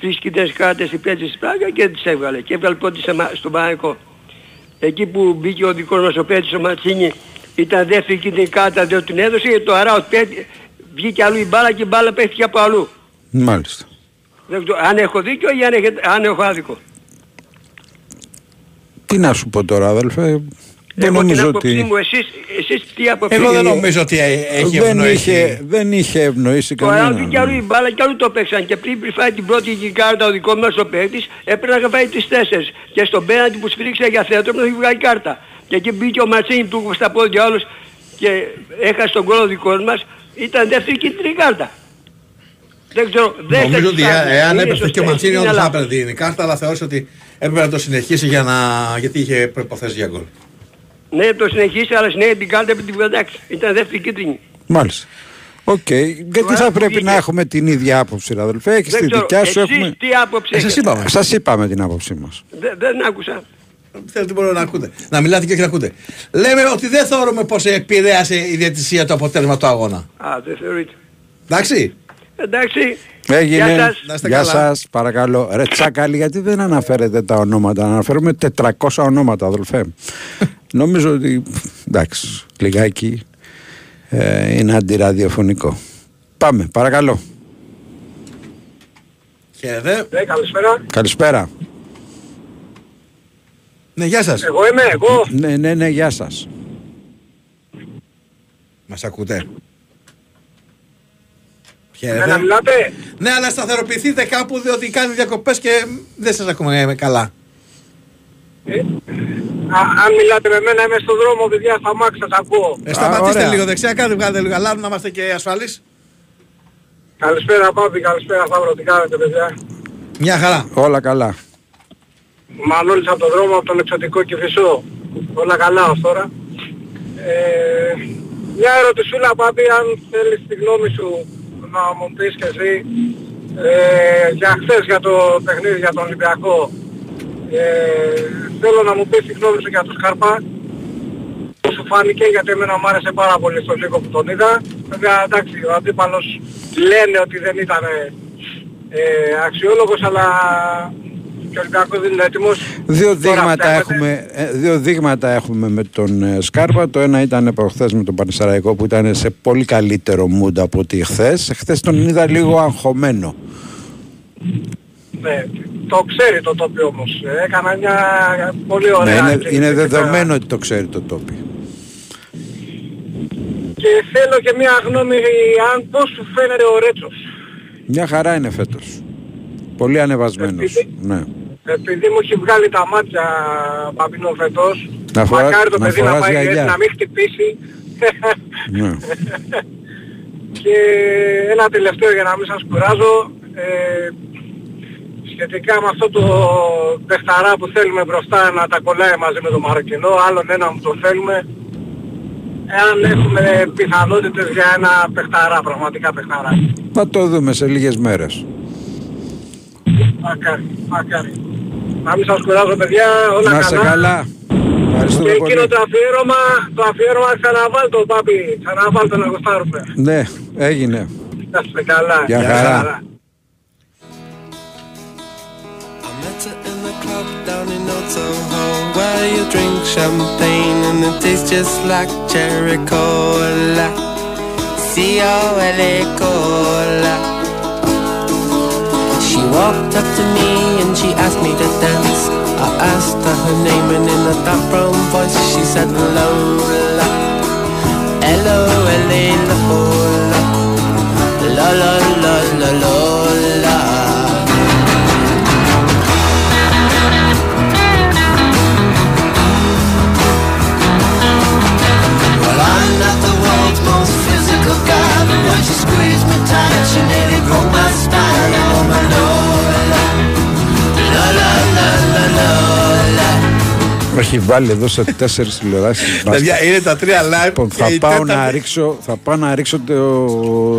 τρεις κίτρινες κάρτες η πέτση της Πράγκα και τις έβγαλε. Και έβγαλε πρώτη σε μα- στον Παναϊκό. Εκεί που μπήκε ο δικός μας ο Πέτης ο Ματσίνη ήταν δεύτερη κίτρινη κάρτα δεν την έδωσε και το αρά ο Πέτη βγήκε αλλού η μπάλα και η μπάλα πέφτηκε από αλλού. Μάλιστα. Δεν ξέρω αν έχω δίκιο ή αν, έχετε- αν έχω άδικο. Τι να σου πω τώρα, αδελφέ. Δεν Εγώ την νομίζω άποψή ότι. μου, εσείς, εσείς τι άποψη Εγώ δεν έχετε; νομίζω ότι ε- έχει Δεν ευνοήσει. είχε, δεν είχε ευνοήσει Το Αράου κανένα. βγήκε αλλού η μπάλα και αλλού το παίξαν και πριν πριν φάει την πρώτη εκεί κάρτα ο δικό μας ο παίκτης έπρεπε να φάει τις τέσσερις και στον πέναντι που σφίριξε για θέατρο να έχει βγάλει κάρτα και εκεί μπήκε ο Ματσίνη του στα πόδια όλους και έχασε τον κόλλο δικός μας ήταν δεύτερη κίτρινη κάρτα. Δεν ξέρω, δεν Νομίζω ότι ε- εάν είναι έπεφτε και ο σωστές, Μαντσίνη, είναι όντως θα λάθος. έπαιρνε την κάρτα, αλλά θεώρησε ότι έπρεπε να το συνεχίσει για να... γιατί είχε προϋποθέσεις για γκολ. Ναι, το συνεχίσει, αλλά συνέχεια την κάρτα επί την εντάξει. Ήταν δεύτερη κίτρινη. Μάλιστα. Οκ. Γιατί Τώρα θα που πρέπει βγήκε. να έχουμε την ίδια άποψη, ρε αδελφέ. Έχεις Δεν τη ξέρω, δικιά σου. εσείς Έχουμε... τι άποψη Ε, σας έχετε; είπαμε. Σας είπαμε την άποψή μας. Δεν, δεν άκουσα. Θέλω τι μπορώ να ακούτε; Να μιλάτε και όχι να ακούτε. Λέμε ότι δεν θεωρούμε πως επηρέασε η διαιτησία το αποτέλεσμα του αγώνα. Α, δεν θεωρείτε. Εντάξει. Εντάξει. Έγινε. Γεια σας. Να είστε Γεια καλά. σας, παρακαλώ. Ρε Τσάκαλη, γιατί δεν αναφέρετε τα ονόματα; Αναφέρουμε 400 ονόματα, αδελφέ. (laughs) Νομίζω ότι, εντάξει, λιγάκι ε, είναι αντιραδιοφωνικό. Πάμε, παρακαλώ. Χαίρετε. Ναι, καλησπέρα. Καλησπέρα. Ναι, γεια σας. Εγώ είμαι, εγώ. Ναι, ναι, ναι, γεια σας. Μας ακούτε; Εμένα Χαίρετε. μιλάτε. Ναι, αλλά σταθεροποιηθείτε κάπου διότι κάνει διακοπές και δεν σας ακούμε καλά. Ε, α, αν μιλάτε με μένα είμαι στον δρόμο, παιδιά, θα μάξω, σας ακούω. Ε, σταματήστε ωραία. λίγο δεξιά, κάντε βγάλετε λίγο αλάρμ να είμαστε και ασφαλείς. Καλησπέρα Πάπη, καλησπέρα Σταύρο, τι κάνετε παιδιά; Μια χαρά. Όλα καλά. Μανώλης από τον δρόμο, από τον εξωτικό Κηφισό. Όλα καλά ως τώρα. Ε, μια ερωτησούλα Πάπη, αν θέλεις τη γνώμη σου να μου πεις και εσύ ε, για χθες για το παιχνίδι για τον Ολυμπιακό. Ε, θέλω να μου πεις τη γνώμη σου για τον Σκάρπα. Πώς σου φάνηκε γιατί εμένα μου άρεσε πάρα πολύ στο λίγο που τον είδα. Βέβαια εντάξει ο αντίπαλος λένε ότι δεν ήταν ε, αξιόλογος αλλά και ο Ολυμπιακός δεν είναι έτοιμος. Δύο Τώρα δείγματα, βλέπετε- έχουμε, ε, δύο δείγματα έχουμε με τον ε, Σκάρπα. Το ένα ήταν από χθε με τον Πανεσαραϊκό που ήταν σε πολύ καλύτερο mood από ότι χθες. Χθες τον είδα λίγο αγχωμένο. Ναι, το ξέρει το τοπίο όμως. Ε, Έκανα μια πολύ Ναι, ωραία... είναι, και- είναι και- δεδομένο ότι το ξέρει το τόπι. Και θέλω και μια γνώμη αν πώς σου φαίνεται ο Ρέτσος. Μια χαρά είναι φέτος. Πολύ ανεβασμένος. Επειδή- Ναι. Επειδή μου έχει βγάλει τα μάτια Παπινό φετός, Να φορά- μακάρι το να παιδί να φοράς πάει γυαλιά. να μην χτυπήσει. ναι. (laughs) και ένα τελευταίο για να μην σας κουράζω. Ε, σχετικά με αυτό το παιχταρά που θέλουμε μπροστά να τα κολλάει μαζί με το Μαροκινό, άλλον ένα που το θέλουμε. Εάν έχουμε πιθανότητες για ένα παιχταρά, πραγματικά παιχταρά. Θα το δούμε σε λίγες μέρες. Μακάρι, μακάρι. Να μην σας κουράζω παιδιά, όλα Να σε καλά. Και Ευχαριστούμε εκείνο πολύ. το αφιέρωμα, το αφιέρωμα ξαναβάλ το πάπι, ξαναβάλ το να γουστάρουμε. Ναι, έγινε. Να είστε καλά. Γεια χαρά. I met her in the club down in Old Soho Where you drink champagne and it tastes just like cherry cola C-O-L-A cola She walked up to me and she asked me to dance. I asked her her name and in a dark brown voice she said Lola. L-O-L-A Lola La la la la Lola. Well I'm not the world's most physical guy. Έχει βάλει εδώ σε τέσσερις τηλεοράσεις. (laughs) Παιδιά, είναι τα τρία live. Λοιπόν, θα, πάω να ρίξω, θα πάω να ρίξω το,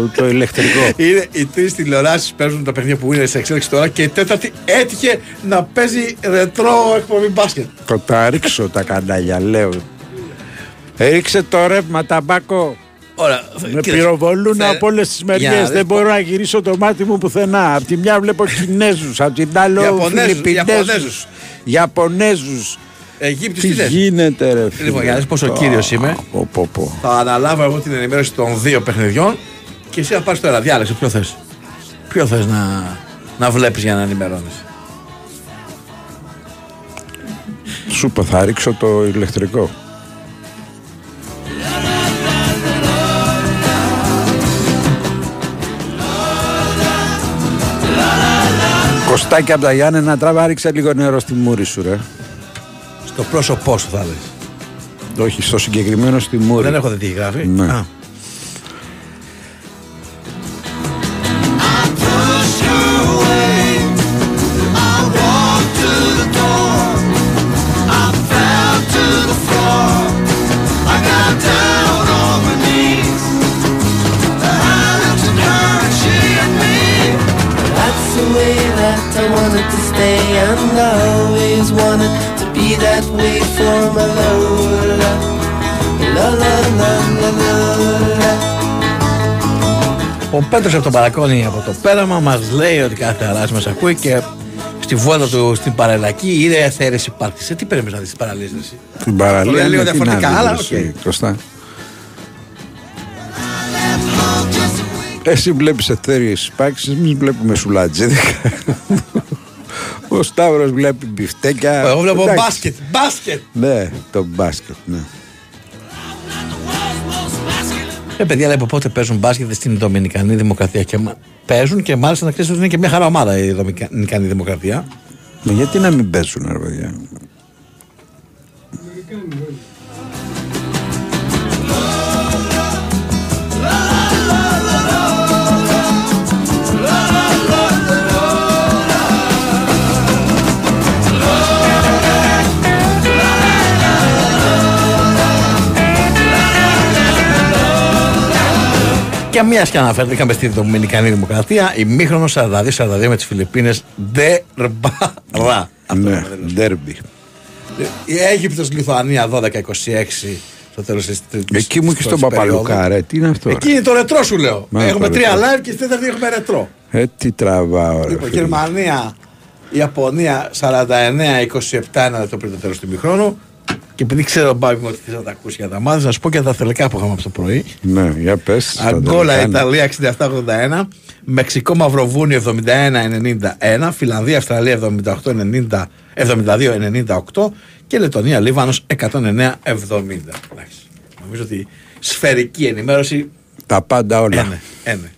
το ηλεκτρικό. (laughs) είναι οι τρεις τηλεοράσεις παίζουν τα παιδιά που είναι σε εξέλιξη τώρα και η τέταρτη έτυχε να παίζει ρετρό εκπομπή μπάσκετ. Θα τα ρίξω τα κανάλια, λέω. Ρίξε το ρεύμα, ταμπάκο. Ωραία. Με πυροβολούν από όλες τις μεριές. Δεν μπορώ να γυρίσω το μάτι μου πουθενά. Απ' τη μια βλέπω Κινέζους, απ' την άλλη Ιαπωνέζους, Φιλιππινέζους. Ιαπωνέζους. Ιαπωνέζους. Αιγύπτιους Τι τι θες; γίνεται, ρε φίλε. Λοιπόν, για να δεις πόσο κύριος είμαι. Πω, πω, πω. Θα αναλάβω εγώ την ενημέρωση των δύο παιχνιδιών και εσύ θα πάρεις το ένα. Διάλεξε ποιο θες. Ποιο θες να, να βλέπεις για να ενημερώνεις. Σου είπα, θα ρίξω το ηλεκτρικό. Κωστάκι από τα Γιάννενα τράβα ρίξε λίγο νερό στη μούρη σου ρε. Στο πρόσωπό σου θα λες. Όχι, στο συγκεκριμένο στη μούρη. Δεν έχω δει τι γράφει. Ναι. Α. wanted to stay and I always wanted to be that way for my Lola. La la la la la la. Ο Πέτρος από τον Παρακόνη από το πέραμα μας λέει ότι κάθε αράς μας ακούει και στη βόλτα του στην παραλλακή είναι εθέρες υπάρχει. Σε τι πρέπει να δεις τις παραλίες ρε, εσύ; Την παραλία Το λέει λίγο είναι την διαφορετικά, άλλη, αλλά ρε, οκ. Εσύ, Κωστά. Εσύ βλέπεις εθέριες υπάρξεις, εμείς βλέπουμε σουλατζίδικα. Ο Σταύρος βλέπει μπιφτέκια. Εγώ βλέπω Εντάξει. μπάσκετ. Μπάσκετ. Ναι, το μπάσκετ, ναι. Ε, παιδιά, λέει από πότε παίζουν μπάσκετ στην Δομινικανή Δημοκρατία; Και μα- παίζουν και μάλιστα να ξέρεις ότι είναι και μια χαρά ομάδα η Δομινικανή Δημοκρατία. Μα γιατί να μην παίζουν, ρε παιδιά; Και μια και αναφέρθηκαμε στη Δομινικανή Δημοκρατία, ημίχρονο 42-42 με τις Φιλιππίνες. Ντερμπαρά. Ναι, ντέρμπι. Η Αίγυπτος Λιθουανία 12-26 στο τέλος τη τρίτη. Εκεί μου και στον Παπαλουκά, ρε. Τι είναι αυτό, ρε; Εκεί είναι το ρετρό σου λέω. Μα, έχουμε το τρία ρετρό. live και στη τέταρτη έχουμε ρετρό. Ε, τι τραβάω, ρε. Λοιπόν, φίλε. Γερμανία, Ιαπωνία 49-27 ένα το πριν το τέλος του ημιχρόνου. Και επειδή ξέρω Μπάμπη μου ότι θες να τα ακούσει για τα μάτια, να σου πω και τα θελικά που είχαμε από το πρωί. Ναι, για πες. τα Αγκόλα, τελικά. Ιταλία 67-81. Μεξικό, Μαυροβούνιο 71-91. Φιλανδία, Αυστραλία 78-90. 72-98 και Λετωνία Λίβανος 109-70. Εντάξει. Νομίζω ότι σφαιρική ενημέρωση Τα πάντα όλα. ένε, ένε.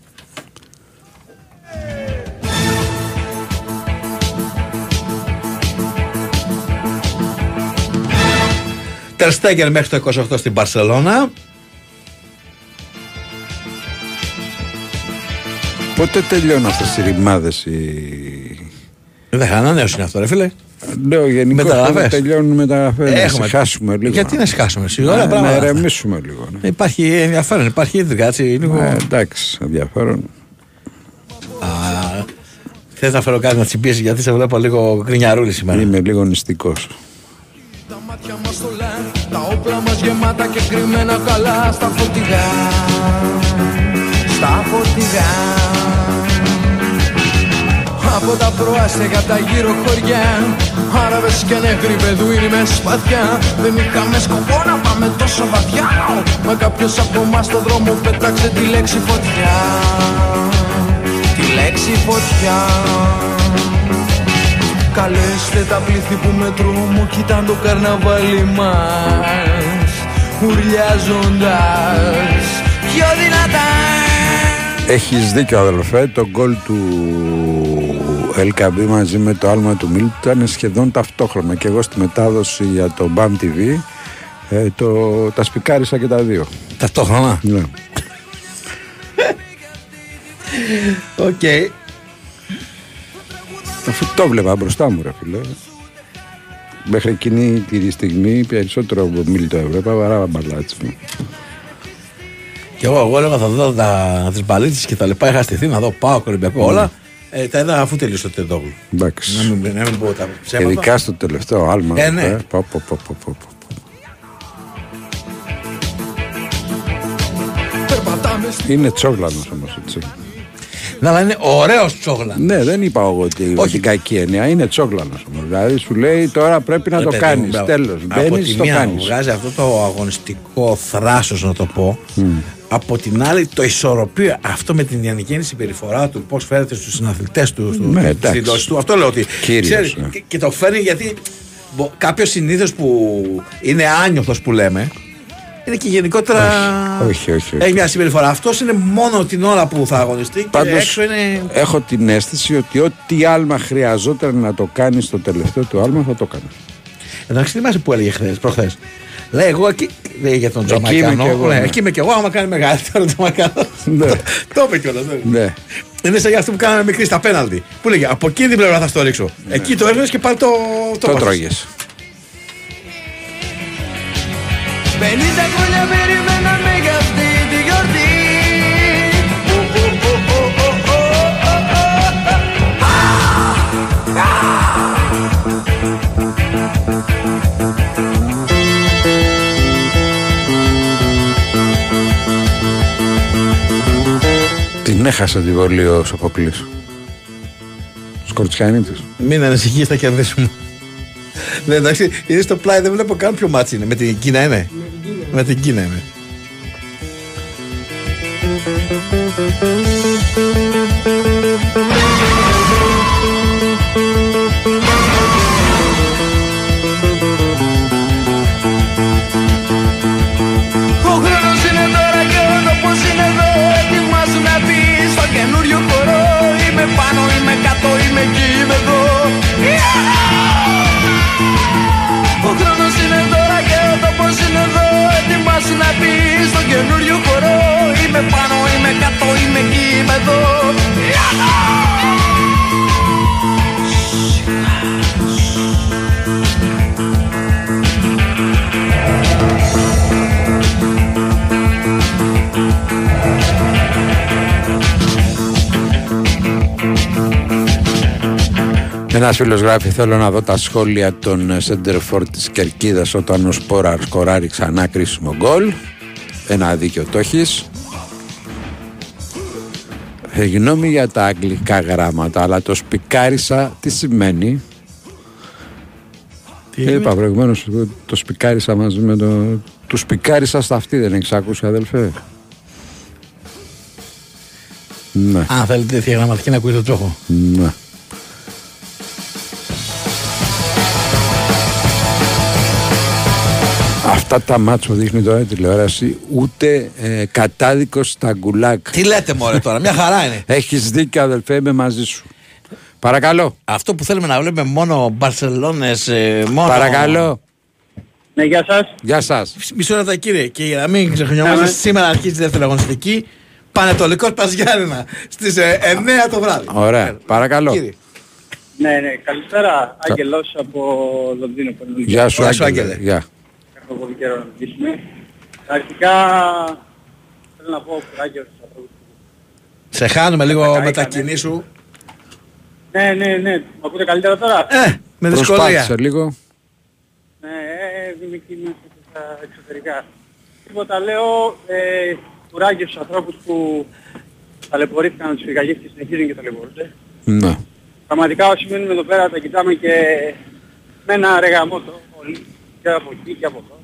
Τερστέγκερ μέχρι το 28 στην Παρσελώνα. Πότε τελειώνουν αυτές οι ρημάδες οι... Δεν θα ανανέωση είναι αυτό, ρε φίλε. Λέω γενικώ Μεταγραφές. πότε τελειώνουν μεταγραφές. Να Έχουμε. συχάσουμε λίγο. Γιατί να συχάσουμε εσύ, Να- ωραία Να πράγματα. ερεμήσουμε λίγο. ναι. Υπάρχει ενδιαφέρον, υπάρχει ίδρυκα, έτσι. Λίγο... Ε, εντάξει, ενδιαφέρον. Θες να φέρω κάτι να τσιμπήσεις γιατί σε βλέπω λίγο γκρινιαρούλη σήμερα. Είμαι λίγο νηστικός. Τα μάτια μας το λένε, τα όπλα μας γεμάτα και κρυμμένα καλά στα φωτιά. Στα φωτιά. Από τα προάστια τα γύρω χωριά Άραβες και νέγροι μπεδουίνοι μες σπαθιά Δεν είχαμε σκοπό να πάμε τόσο βαθιά Μα κάποιος από εμάς στον δρόμο πέταξε τη λέξη φωτιά Τη λέξη φωτιά Καλέστε τα πλήθη που με τρόμο κοιτάν το καρναβάλι μας Ουρλιάζοντας πιο δυνατά Έχεις δίκιο αδελφέ, το γκολ του Ελ Κααμπί μαζί με το άλμα του Μίλτου ήταν σχεδόν ταυτόχρονα και εγώ στη μετάδοση για το BAM TV ε, το, τα σπικάρισα και τα δύο. Ταυτόχρονα; Ναι. Οκ. Αφού το βλέπα μπροστά μου ρε φίλε. Μέχρι εκείνη τη στιγμή περισσότερο Μίλτο έβλεπα παρά μπαλάτσι μου. Και εγώ, εγώ έλεγα θα δω τα, τις μπαλίτσες και τα λοιπά. Είχα στηθεί να δω πάω Ολυμπιακό όλα. Ε, τα είδα αφού τελείωσε το Τεντόγλου. Εντάξει. Να μην, να μην πω τα Και ψέματα. ειδικά στο τελευταίο άλμα. Ε, ναι. ε, πω, πω, πω, πω, πω, πω. Περπατάμε στη Είναι τσόγλανος όμως έτσι. Ναι, αλλά είναι ωραίος τσόγλα. Ναι, δεν είπα εγώ ότι Όχι. την κακή έννοια. Είναι τσόγλανος όμως. Δηλαδή σου λέει τώρα πρέπει να Ρε το παιδί μου, κάνεις. μπράβο. Τέλος. Από Μπαίνεις, τη το μία κάνεις. βγάζει αυτό το αγωνιστικό θράσος να το πω. Από την άλλη το ισορροπείο αυτό με την ιανική συμπεριφορά του, πώς φέρεται στους συναθλητές του, στο, Ναι, στην εντάξει. δόση του. Αυτό λέω ότι Κύριος, ξέρεις, ναι. και, και το φέρνει γιατί μπο- κάποιος συνήθως που είναι άνιωθος που λέμε είναι και γενικότερα όχι, όχι, όχι. έχει μια συμπεριφορά. Αυτός είναι μόνο την ώρα που θα αγωνιστεί και Πάντως έξω είναι... έχω την αίσθηση ότι ό,τι άλμα χρειαζόταν να το κάνει στο τελευταίο του άλμα θα το κάνει. Εντάξει, θυμάσαι που έλεγε χθες, προχθές. Λέει, εγώ εκεί. Λέει για τον Εκεί είμαι Τζαμαϊκάνο. κι εγώ, ναι, ναι. Εκεί είμαι κι εγώ, άμα κάνει μεγαλύτερο Τζαμαϊκάνος. Ναι. (laughs) Το είπε κιόλας. Ναι. Είναι σαν για αυτό που κάναμε μικρή στα πέναλτι. Που λέγε από εκείνη την πλευρά θα στο ρίξω. Εκεί το έβγαλε και πάλι το. Το βάζεις. Τρώγες. 50 χρόνια περιμέναμε για αυτή τη γιορτή Την έχασε τη βολή ο Σοφοκλής. Σκορτσιανίτης. Μην ανησυχείς, θα κερδίσουμε. Ναι, εντάξει, είναι στο πλάι, δεν βλέπω καν ποιο ματς είναι. Με την Κίνα είναι. Με την Κίνα είναι. Ένας φίλος γράφει: Θέλω να δω τα σχόλια των Σέντερφορ της Κερκίδας όταν ο Σπόρα σκοράρει ξανά κρίσιμο γκολ. Ένα δίκιο το έχεις. Ε, Γνώμη για τα αγγλικά γράμματα, αλλά το σπικάρισα τι σημαίνει; Τι Είπα προηγουμένως το σπικάρισα μαζί με το. Του σπικάρισα στα αυτή, δεν έχεις ακούσει, αδελφέ; Ναι, Αν θέλετε τέτοια γραμματική να ακούετε το τσόχο. ναι. Αυτά τα μάτς που δείχνει τώρα η τηλεόραση ούτε ε, κατάδικος στα γκουλάκ. Τι λέτε μωρέ τώρα, μια χαρά είναι. Έχεις δίκιο αδελφέ, είμαι μαζί σου. Παρακαλώ. Αυτό που θέλουμε να βλέπουμε μόνο Μπαρσελόνες, ε, μόνο... Παρακαλώ. Ναι, γεια σας. Γεια σας. Μισό λεπτό κύριε και για να μην ξεχνιόμαστε, Ναι, ναι. σήμερα αρχίζει η δεύτερη αγωνιστική. Πανετολικός Παζιάννενα στις ε, 9 το βράδυ. Ωραία. Παρακαλώ. Κύριε. Ναι, ναι, καλησπέρα. Άγγελος από Λονδίνο. παίρνω Γεια σου, Γεια σου, Άγγελε. Άγγελε. Γεια. Έχω πολύ καιρό να μιλήσουμε. Αρχικά θέλω να πω κουράγιος στους ανθρώπους. Σε χάνουμε λίγο Καλά με τα έκανε. κοινή σου. Ναι, ναι, ναι. Μ' ακούτε καλύτερα τώρα; Ε, με δυσκολία. Προσπάθησε λίγο. Ναι, ε, είμαι εκεί μέσα στα εξωτερικά. Τίποτα λέω, ε, κουράγιος στους ανθρώπους που ταλαιπωρήθηκαν με τις πυρκαγιές και συνεχίζουν και ταλαιπωρούνται. Ναι. Πραγματικά όσοι μείνουμε εδώ πέρα τα κοιτάμε και με ένα ρεγαμότο όλοι και από εκεί και από εδώ.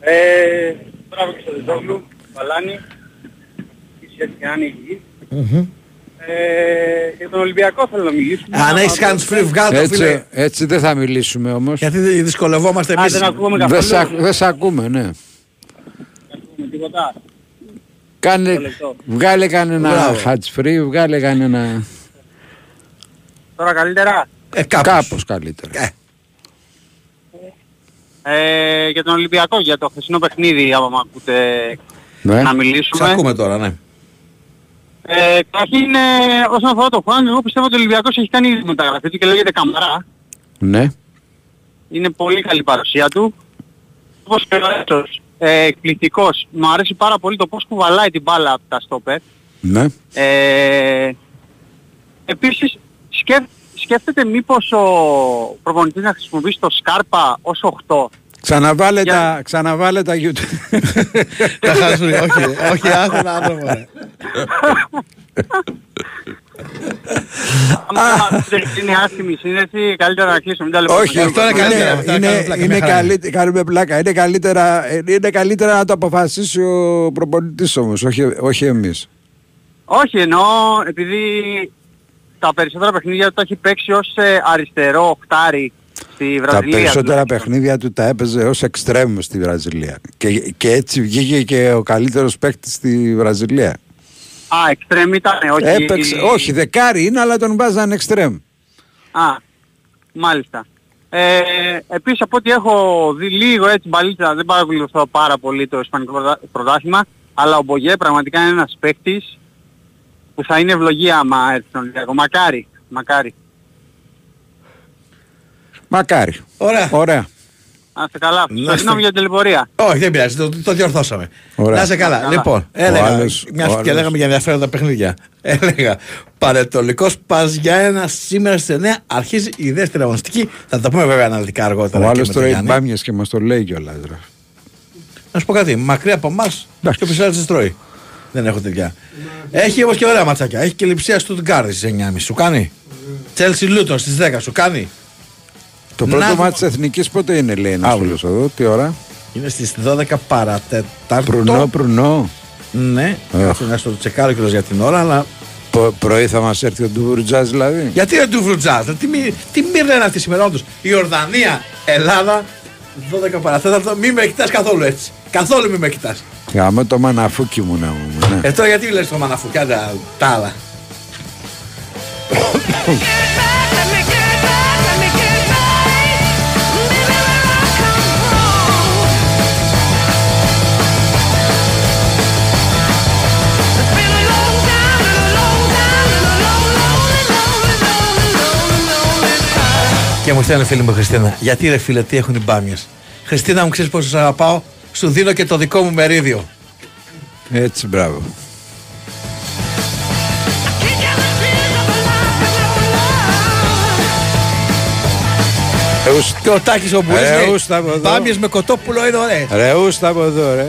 Ε, μπράβο και στο Δεδόγλου, Βαλάνη, είσαι έτσι και να είναι υγιής. Ε, για τον Ολυμπιακό θέλω να μιλήσουμε. Αν έχεις κάνει free βγάλ το φίλε. Έτσι, έτσι δεν θα μιλήσουμε όμως. Γιατί δυσκολευόμαστε Α, εμείς. δεν ακούγαμε Δεν καθόλου. σε, ακ- δεν σε ακούμε, ναι. Δεν ακούμε τίποτα. Κάνε, λεπτό. βγάλε κανένα Μπράβο. hatch free, βγάλε κανένα Τώρα καλύτερα. Ε, κάπως. κάπως καλύτερα. Ε, Ε, για τον Ολυμπιακό, για το χθεσινό παιχνίδι, άμα μ' ακούτε Ναι. να Σε μιλήσουμε. ακούμε τώρα, ναι. Ε, καταρχήν, ε, όσον αφορά το Χουάν, εγώ πιστεύω ότι ο Ολυμπιακός έχει κάνει ήδη μεταγραφή του και λέγεται Καμαρά. Ναι. Είναι πολύ καλή η παρουσία του. Όπως και ο Έσος, ε, εκπληκτικός. Μου αρέσει πάρα πολύ το πώς κουβαλάει την μπάλα από τα στόπερ. Ναι. Ε, επίσης σκέφ, σκέφτεται μήπως ο προπονητής να χρησιμοποιήσει το Σκάρπα ως 8. Ξαναβάλε, Για- τα, ξαναβάλε τα YouTube. (laughs) Τα χάσουν, όχι, όχι, άκου ένα άνθρωπο. ρε. Αν είναι άσχημη η σύνδεση, καλύτερα να κλείσουμε. Μην τα λέμε. Όχι, Αυτό είναι καλύτερα, αυτό είναι είναι, κάνουμε πλάκα, είναι μια χαρά είναι. καλύτερα, κάνουμε πλάκα. Είναι καλύτερα, είναι καλύτερα να το αποφασίσει ο προπονητής όμως, όχι, όχι εμείς. Όχι, εννοώ επειδή τα περισσότερα παιχνίδια του τα έχει παίξει ως ε, αριστερό οχτάρι στη Τα Βραζιλία. περισσότερα τουλάχιστον. παιχνίδια του τα έπαιζε ως εξτρέμ στη Βραζιλία. Και, και έτσι βγήκε και ο καλύτερος παίκτης στη Βραζιλία. Α, εξτρέμ ήταν, όχι. Έπαιξε, όχι δεκάρι είναι αλλά τον βάζαν εξτρέμ. Α, μάλιστα. Ε, επίσης από ό,τι έχω δει λίγο έτσι μπαλίτσα, δεν παρακολουθώ πάρα πολύ το Ισπανικό πρωτα- πρωτάθλημα, αλλά ο Μπογέ πραγματικά είναι ένας παίκτης που θα είναι ευλογία άμα έρθει στον Ολυμπιακό. Μακάρι, μακάρι. Μακάρι. Ωραία. Ωραία. Να είστε καλά. Να Σας συγγνώμη είστε- για την τελεπορία. Όχι, δεν πειράζει, το, το διορθώσαμε. Ωραία. Να είσαι καλά. Καλά. Λοιπόν, Ο έλεγα, άλλος- μιας ο και άλλος- λέγαμε για ενδιαφέροντα παιχνίδια. (laughs) Έλεγα, Παρετολικός πας για ένα σήμερα στις 9 αρχίζει η δεύτερη αγωνιστική. Θα τα πούμε βέβαια αναλυτικά αργότερα. Ο και άλλος με τον τώρα έχει Γιάννη. μπάμιες και μας το λέει κιόλας. ρε. Να σου πω κάτι, μακριά από εμάς Εντάξει. και ο Πισάρης τρώει. Δεν έχω τέτοια. Έχει όμως και ωραία ματσάκια. Έχει και λειψία στο Τγκάρδι στις 9.30. Σου κάνει. Τσέλσι Λούτον στις 10. Σου κάνει. Το Να πρώτο δούμε. μάτι της Εθνικής πότε είναι λέει ένας Αύριο. φίλος εδώ, τι ώρα; Είναι στις 12 παρατέταρτο. Προυνό, προυνό. Ναι, Εχ. κάτσε να στο τσεκάρω κιόλας για την ώρα, αλλά Πο- Πρωί θα μας έρθει ο Ντουβουρτζάς δηλαδή. Γιατί δεν του βρουτζάς, τι, μη- τι μοίρα είναι αυτή σήμερα όντως. Η Ορδανία, Ελλάδα, 12 παραθέταρτο, μη με κοιτάς καθόλου έτσι. Καθόλου μη με κοιτάς. Γάμο το μαναφούκι μου να μου. Ναι. Ε, τώρα γιατί λες το μαναφουκιά τα, τα άλλα. Και μου στέλνει φίλη μου Χριστίνα, γιατί ρε φίλε, τι έχουν οι μπάμιες. Χριστίνα μου ξέρεις πόσο σε αγαπάω, σου δίνω και το δικό μου μερίδιο. Έτσι, μπράβο. Ρεούς- Και ο Τάκης ο Μπουές Ρε, λέει, ούστα από εδώ. μπάμιες με κοτόπουλο είναι ωραίες. Ρε, ούστα από εδώ, ρε.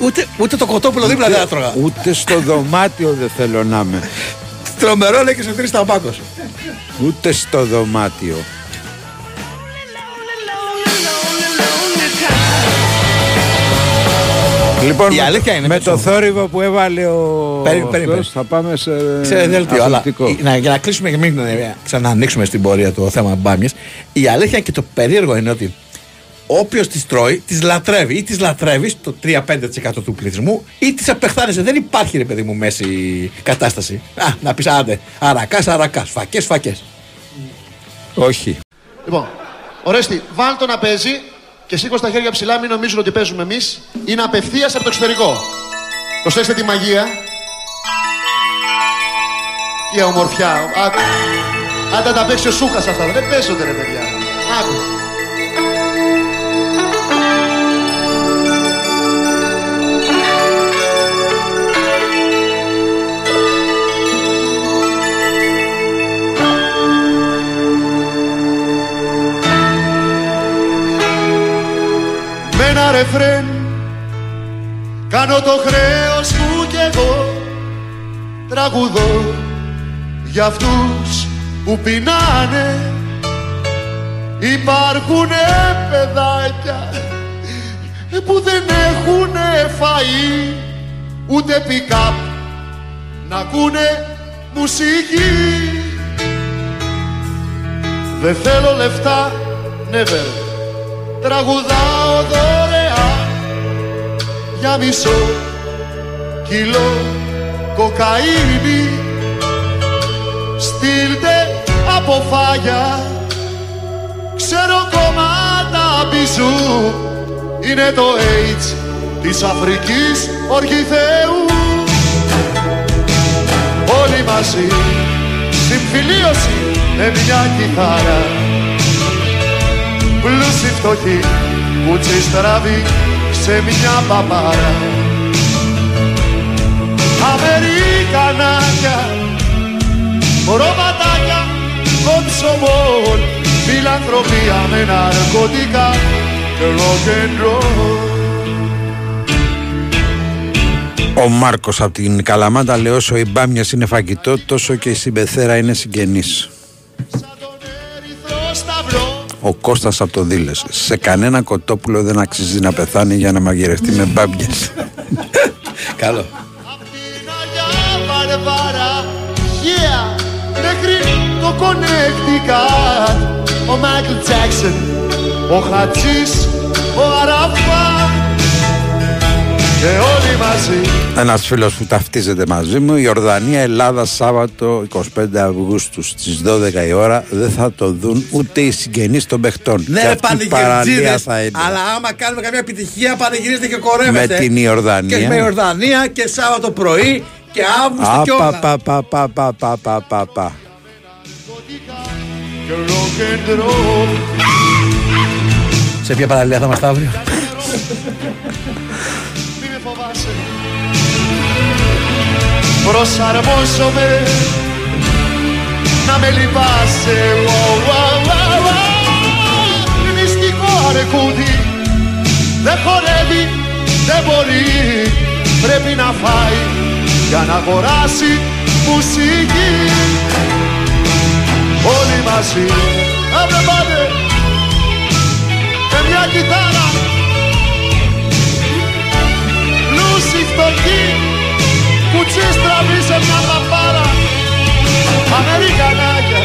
Ούτε, ούτε το κοτόπουλο δίπλα δεν έτρωγα. Ούτε στο δωμάτιο δεν θέλω να είμαι. Τρομερό λέει και σε τρεις ταμπάκος. Ούτε στο δωμάτιο. Λοιπόν, Η αλήθεια είναι, με πες το μου. θόρυβο που έβαλε ο Περίμενε, περίμενε. αυτός, θα πάμε σε Σε δελτίο. Αλλά αθλητικό. η- να, για να κλείσουμε και μην ε, ξανανοίξουμε στην πορεία το θέμα μπάμιες, η αλήθεια και το περίεργο είναι ότι όποιος τις τρώει, τις λατρεύει. Ή τις λατρεύεις το 3-5% του πληθυσμού, ή τις απεχθάνεσαι. Δεν υπάρχει, ρε παιδί μου, μέση κατάσταση. Α, να πεις άντε. Αρακάς, αρακάς. Φακές, φακές. Όχι. Λοιπόν, Ορέστη, βάλ το να παίζει και σήκω τα χέρια ψηλά, μην νομίζουν ότι παίζουμε εμείς. Είναι απευθείας από το εξωτερικό. Προσέξτε τη μαγεία. Η ομορφιά. Άκου. Άντε να τα παίξει ο Σούχα αυτά. Δεν παίζονται ρε παιδιά. Άκου. Ρεφρέν κάνω το χρέος μου κι εγώ τραγουδώ για αυτούς που πεινάνε. Υπάρχουνε παιδάκια που δεν έχουνε φαΐ ούτε pick-up να ακούνε μουσική. Δεν θέλω λεφτά, never. Τραγουδάω δωρεάν για μισό κιλό κοκαίνη Στείλτε από φάγια Ξέρω κομμάτα μπιζού Είναι το AIDS της Αφρικής Οργιθέου Όλοι μαζί Συμφιλίωση με μια κιθάρα. Πλούσιοι φτωχοί κουτσί στραβή σε μια παπάρα Αμερικανάκια, ροβατάκια, κονσομόλ φιλανθρωπία με ναρκωτικά και rock and roll Ο Μάρκος από την Καλαμάτα λέει: Όσο η μπάμια είναι φαγητό, τόσο και η συμπεθέρα είναι συγγενής. Ο Κώστας από το Δήλες. Σε κανένα κοτόπουλο δεν αξίζει να πεθάνει για να μαγειρευτεί με μπάμπιες. (laughs) Καλό. Βαρβάρα, yeah, μέχρι το Connecticut Ο Μάικλ Τζάξον, ο Χατζής, ο Αραφά Και όλοι μαζί Ένας φίλος που ταυτίζεται μαζί μου, η Ορδανία Ελλάδα Σάββατο 25 Αυγούστου στις 12 η ώρα δεν θα το δουν ούτε οι συγγενείς των παιχτών. Ναι, Και ρε αυτή η παραλία πανηγυρτζίδες, θα είναι. αλλά άμα κάνουμε καμία επιτυχία πανηγυρίζετε και κορεύετε. Με την Ιορδανία. Και με Ιορδανία και Σάββατο πρωί και Αύγουστο και όλα. Απα, πα, πα, πα, πα, πα, πα, πα. και rock and roll Σε ποια παραλία θα είμαστε αύριο; (laughs) Προσαρμόζομαι Να με λυπάσαι Wow, wow, wow, wow. Μυστικό αρκούδι Δεν χορεύει, δεν μπορεί. Πρέπει να φάει Για να αγοράσει μουσική. Όλοι μαζί Everybody Με μια κιθάρα Λούσι φτωχή Κουτσί στραβή σε μια παπάρα Αμερικανάκια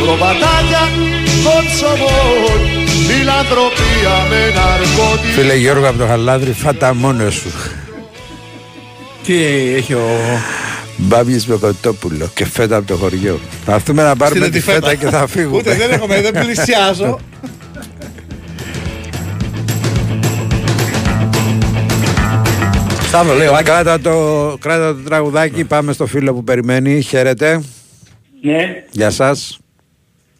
Προβατάκια Κονσομόλ Φιλανθρωπία με ναρκωτικά Φίλε Γιώργο από το Χαλάδρι, φάτα μόνο σου. Τι έχει ο. Μπάμπιε με κοτόπουλο και φέτα από το χωριό. Θα έρθουμε να πάρουμε Στείλε τη φέτα και θα φύγουμε. Ούτε δεν έχουμε, δεν πλησιάζω. (laughs) Σταύρο, λέω, Άκης. Κράτα το, κράτα το τραγουδάκι, πάμε στο φίλο που περιμένει. Χαίρετε. Ναι, Γεια σας.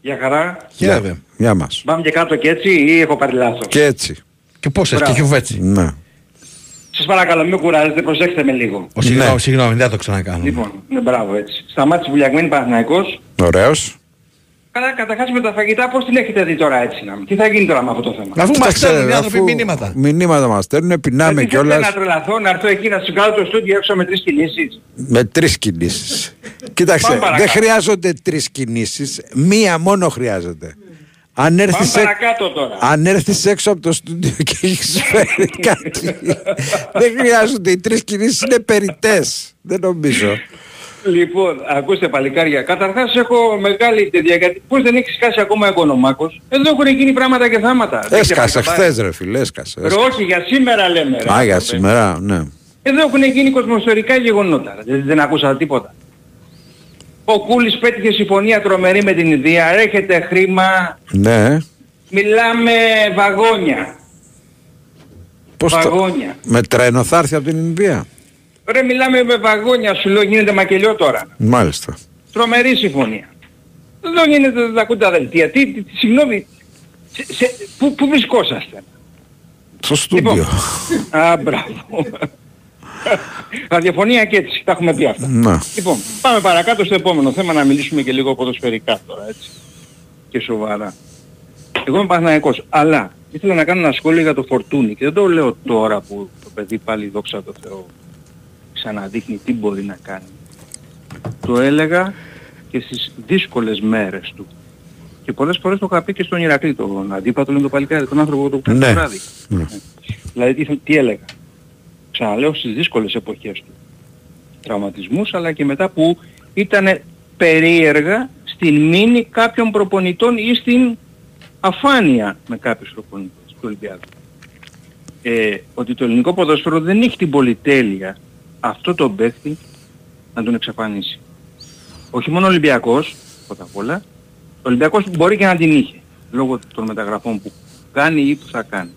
για χαρά. Γεια, Γεια μας. Πάμε και κάτω και έτσι ή έχω πάρει λάθος; Και έτσι. Και πώς Μπράβο. και χιουβέτσι. Ναι. Σας παρακαλώ μην κουράζετε, προσέξτε με λίγο. Ο, συγγνώμη, συγγνώμη, δεν θα το ξανακάνω. Λοιπόν, ναι, μπράβο έτσι. Σταμάτησε βουλιαγμένη Παναθηναϊκός. Ωραίος. Καλά, καταρχάς με τα φαγητά πώς την έχετε δει τώρα έτσι να Τι θα γίνει τώρα με αυτό το θέμα; Αφού μας Κοίταξε, στέλνουν οι άνθρωποι αφού μηνύματα. Μηνύματα μας στέλνουν, πεινάμε Δεν θέλετε να κιόλας τρελαθώ, να έρθω εκεί να σου κάνω το στούντιο έξω με τρεις κινήσεις. με τρεις κινήσεις. Κοίταξε, Πάμε παρακάτω. δεν χρειάζονται τρεις κινήσεις, μία μόνο χρειάζεται. Αν Πάμε έρθεις, έ- παρακάτω τώρα. αν έρθεις έξω από το στούντιο και έχεις φέρει κάτι, (laughs) δεν χρειάζονται. Οι τρεις κινήσεις είναι περιτές. Δεν νομίζω. Λοιπόν, ακούστε παλικάρια. Καταρχάς έχω μεγάλη τέτοια γιατί πώς δεν έχεις σκάσει ακόμα οικονομάκος. Εδώ έχουν γίνει πράγματα και θάματα. Δεν Έσκασε έχετε καταλάβει. χθες ρε φίλε, έσκασε. Ρε, έσκασε. όχι, για σήμερα λέμε. ρε. Α, για σήμερα, ναι. Εδώ έχουν γίνει κοσμοστορικά γεγονότα. Δεν, δεν ακούσατε τίποτα. Ο Κούλης πέτυχε συμφωνία τρομερή με την Ινδία. Έρχεται χρήμα. Ναι. Μιλάμε βαγόνια. Πώς το... Βαγόνια. Με τρένο θα έρθει από την Ινδία; Ρε μιλάμε με βαγόνια. Σου λέω γίνεται μακελιό τώρα. Μάλιστα. Τρομερή συμφωνία. Εδώ γίνεται, δεν ακούν τα δελτία. Τι, τι, τι- συγγνώμη. Σε, σε, πού, πού βρισκόσαστε; Στο στούντιο. Λοιπόν. Α, μπράβο. Ραδιοφωνία και έτσι. Τα έχουμε πει αυτά. Να. Λοιπόν, πάμε παρακάτω στο επόμενο θέμα να μιλήσουμε και λίγο ποδοσφαιρικά τώρα, έτσι. Και σοβαρά. Εγώ είμαι Παναθηναϊκός, αλλά ήθελα να κάνω ένα σχόλιο για το Φορτούνι και δεν το λέω τώρα που το παιδί πάλι δόξα τω Θεώ ξαναδείχνει τι μπορεί να κάνει. Το έλεγα και στις δύσκολες μέρες του. Και πολλές φορές το είχα πει και στον Ηρακλή, τον αντίπατο, τον παλικάρι, τον άνθρωπο του Ναι. το βράδυ. Ναι. Δηλαδή τι, τι έλεγα. Ξαναλέω στις δύσκολες εποχές του. Τραυματισμούς αλλά και μετά που ήταν περίεργα στην μήνυ κάποιων προπονητών ή στην αφάνεια με κάποιους προπονητές του Ολυμπιακού. Ε, ότι το ελληνικό ποδόσφαιρο δεν έχει την πολυτέλεια αυτό το παίχτη να τον εξαφανίσει. Όχι μόνο ο Ολυμπιακός, πρώτα απ' όλα, ο Ολυμπιακός μπορεί και να την είχε, λόγω των μεταγραφών που κάνει ή που θα κάνει.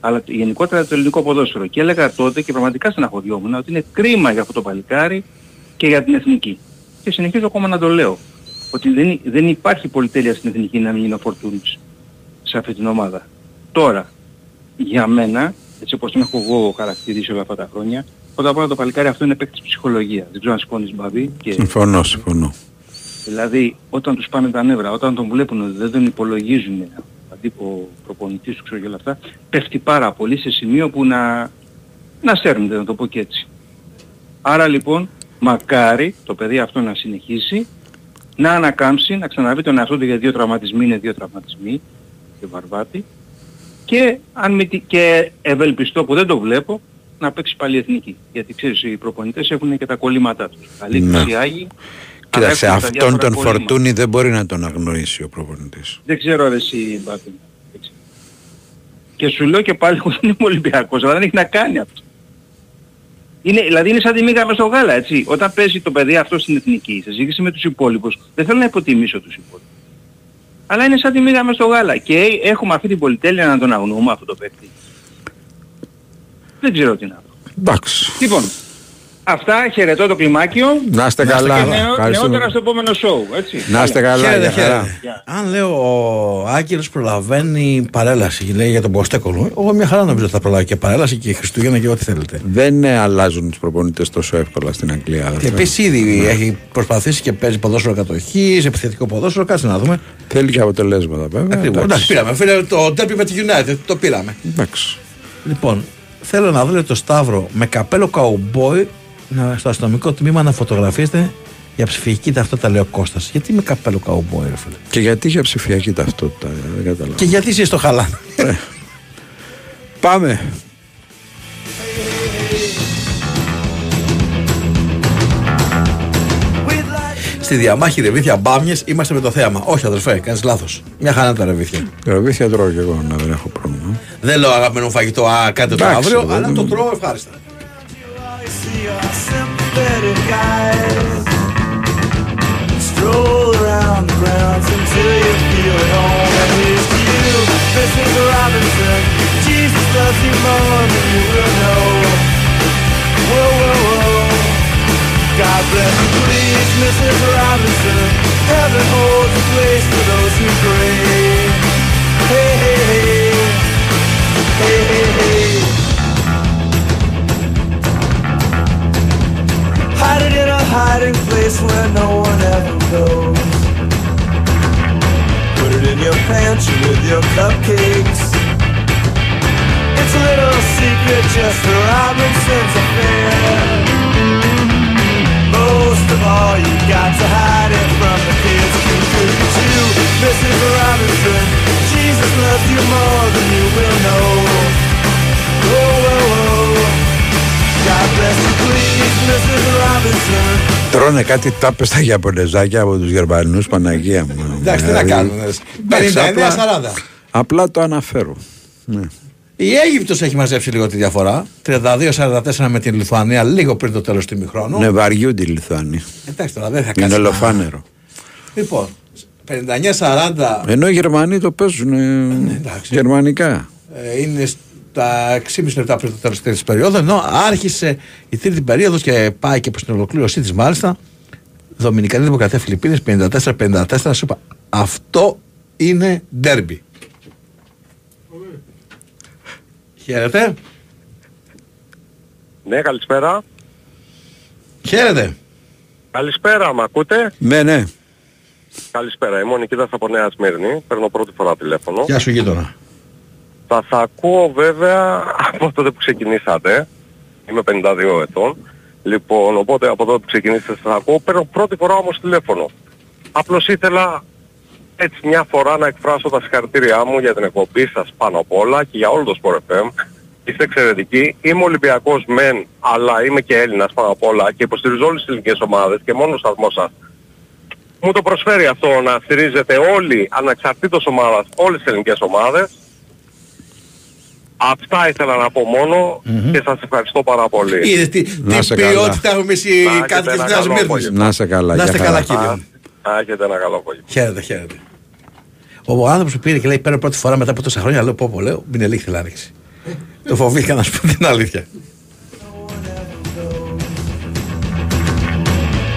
Αλλά το- γενικότερα το ελληνικό ποδόσφαιρο. Και έλεγα τότε και πραγματικά στεναχωριόμουν ότι είναι κρίμα για αυτό το παλικάρι και για την εθνική. Και συνεχίζω ακόμα να το λέω. ότι δεν, δεν υπάρχει πολυτέλεια στην εθνική να μην είναι ο Φορτούνης σε αυτή την ομάδα. Τώρα, για μένα, έτσι όπως τον έχω εγώ χαρακτηρίσει όλα αυτά τα χρόνια, πρώτα απ' όλα το παλικάρι αυτό είναι παίκτης ψυχολογίας. Δεν ξέρω αν συμφωνείς Μπαβί. Και... Συμφωνώ, συμφωνώ. Δηλαδή, όταν τους πάνε τα νεύρα, όταν τον βλέπουν ότι δεν τον υπολογίζουν αντίπο προπονητής του ξέρω και όλα αυτά, πέφτει πάρα πολύ σε σημείο που να, να σέρνεται, να το πω και έτσι. Άρα λοιπόν, μακάρι το παιδί αυτό να συνεχίσει, να ανακάμψει, να ξαναβεί τον εαυτό του για δύο τραυματισμοί, είναι δύο τραυματισμοί και βαρβάτη, και, αν μη τι- και ευελπιστώ που δεν το βλέπω, να παίξει πάλι εθνική. Γιατί ξέρεις, οι προπονητές έχουν και τα κολλήματά τους. Καλή Ναι. ναι. Άγιοι, αλλά Κοίταξε, έχουν τα αυτόν διάφορα τον κολλήματα. φορτούνι δεν μπορεί να τον αγνοήσει ο προπονητής. Δεν ξέρω ρε εσύ Μπάτιν. Δεν ξέρω. Και σου λέω και πάλι εγώ (laughs) δεν είμαι Ολυμπιακός, αλλά δεν έχει να κάνει αυτό. Είναι, δηλαδή είναι σαν τη μίγα μες στο γάλα, έτσι. Όταν παίζει το παιδί αυτό στην εθνική, σε σύγκριση με τους υπόλοιπους, δεν θέλω να υποτιμήσω τους υπόλοιπους. Αλλά είναι σαν τη μίγα μες στο γάλα. Και έχουμε αυτή την πολυτέλεια να τον αγνοούμε αυτό το παίκτη. Δεν ξέρω τι να πω. Εντάξει. Λοιπόν, αυτά χαιρετώ το κλιμάκιο. Να είστε καλά. Και νεο, Ευχαριστούμε. νεότερα στο επόμενο show, έτσι. Να είστε καλά. Χαίρετε, για χαρά. χαίρετε. Αν λέω ο Άγγελος προλαβαίνει παρέλαση, λέει για τον Ποστέκολο, εγώ μια χαρά νομίζω ότι θα προλάβει και παρέλαση και Χριστούγεννα και ό,τι θέλετε. Δεν ε, αλλάζουν τους προπονητές τόσο εύκολα στην Αγγλία. Και επίσης ήδη έχει προσπαθήσει και παίζει ποδόσφαιρο κατοχής, επιθετικό ποδόσφαιρο. Κάτσε να δούμε. Θέλει και αποτελέσματα βέβαια. Ακριβώς. Εντάξει, πήραμε. Φίλε, το ντέρπι με τη United το πήραμε. Εντάξει. Λοιπόν, θέλω να δω το Σταύρο με καπέλο καουμπόι να, στο αστυνομικό τμήμα να φωτογραφίσετε για ψηφιακή ταυτότητα, λέει ο Κώστας. Γιατί με καπέλο καουμπόι, ρε φίλε; Και γιατί είχε ψηφιακή ταυτότητα, δεν καταλαβαίνω. Και γιατί είσαι στο χαλά. Πάμε. Στη διαμάχη ρεβίθια μπάμιες είμαστε με το θέαμα. Όχι, αδερφέ, κάνεις λάθος. Μια χαρά είναι τα ρεβίθια. Ρεβίθια τρώω και εγώ, να δεν έχω πρόβλημα. Δεν λέω αγαπημένο φαγητό, α, κάντε το Εντάξει, αύριο, δεν- αλλά το τρώω ευχάριστα. Stroll around the grounds until you feel at home. And here's to you, Mrs. Robinson. Jesus loves you more than you will know. Whoa, whoa, whoa. God bless you, please, Mrs. Robinson. Heaven holds a place for those who pray. Hey, hey, hey. Hey, hey, hey. Hide it in a hiding place where no one ever goes. Put it in your pantry with your cupcakes. It's a little secret just for Robinson's affair. Most of all, you got to hide it from the kids. Look at you, Mrs. Robinson. Jesus loves you more than you will know. Oh, oh, oh. God bless you, please, Mrs. Robinson. Τρώνε κάτι τάπες στα Ιαπωνεζάκια από τους Γερμανούς, Παναγία μου. Εντάξει, τι να Δηλαδή, κάνουμε. εντάξει, απλά- 59-40. Απλά το αναφέρω. Ναι. Η Αίγυπτος έχει μαζέψει λίγο τη διαφορά. 32-44 με την Λιθουανία λίγο πριν το τέλος του ημιχρόνου. Ναι, βαριούνται οι Λιθουάνοι. Εντάξει τώρα δεν θα Είναι κάτσει. να- ολοφάνερο. Λοιπόν, 59-40 Ενώ οι Γερμανοί το παίζουν ε, γερμανικά. ε, είναι στα 6,5 λεπτά πριν το τέλος της περίοδου. Ενώ άρχισε η τρίτη περίοδος και πάει και προς την ολοκλήρωσή της μάλιστα. Δομινικανή Δημοκρατία Φιλιππίνες 54-54. Σου είπα, αυτό είναι ντέρμπι. Χαίρετε. Ναι, καλησπέρα. Χαίρετε. Καλησπέρα, μ' ακούτε; Ναι, ναι. Καλησπέρα, είμαι ο Νικήτας από Νέα Σμύρνη. Παίρνω πρώτη φορά τηλέφωνο. Γεια σου γείτονα. Θα σας ακούω βέβαια (laughs) από τότε που ξεκινήσατε. Είμαι 52 ετών. Λοιπόν, οπότε από τότε που ξεκινήσατε σας ακούω. Παίρνω πρώτη φορά όμως τηλέφωνο. Απλώς ήθελα έτσι μια φορά να εκφράσω τα συγχαρητήριά μου για την εκπομπή σας πάνω απ' όλα και για όλο το Sport FM. Είστε εξαιρετικοί. Είμαι Ολυμπιακός μεν, αλλά είμαι και Έλληνας πάνω απ' όλα και υποστηρίζω όλες τις ελληνικές ομάδες και μόνο ο σταθμός σας μου το προσφέρει αυτό να στηρίζετε όλοι αναξαρτήτως ομάδας όλες τις ελληνικές ομάδες. Αυτά ήθελα να πω μόνο και σας ευχαριστώ πάρα πολύ. Είδες τι, Να τι σε καλά. ποιότητα έχουμε εμείς οι Να έχετε κάτοικοι της ένα Νέας καλό Μύρνης. απόγευμα. Να είστε καλά. Να είστε για καλά χαρά. κύριε. Να έχετε ένα καλό απόγευμα. Χαίρετε, χαίρετε. Ο άνθρωπος που πήρε και λέει παίρνω πρώτη φορά μετά από τόσα χρόνια, λέω πω πω λέω, μην ελίχθη θα ρίξει. το φοβήθηκα να σου πω την αλήθεια.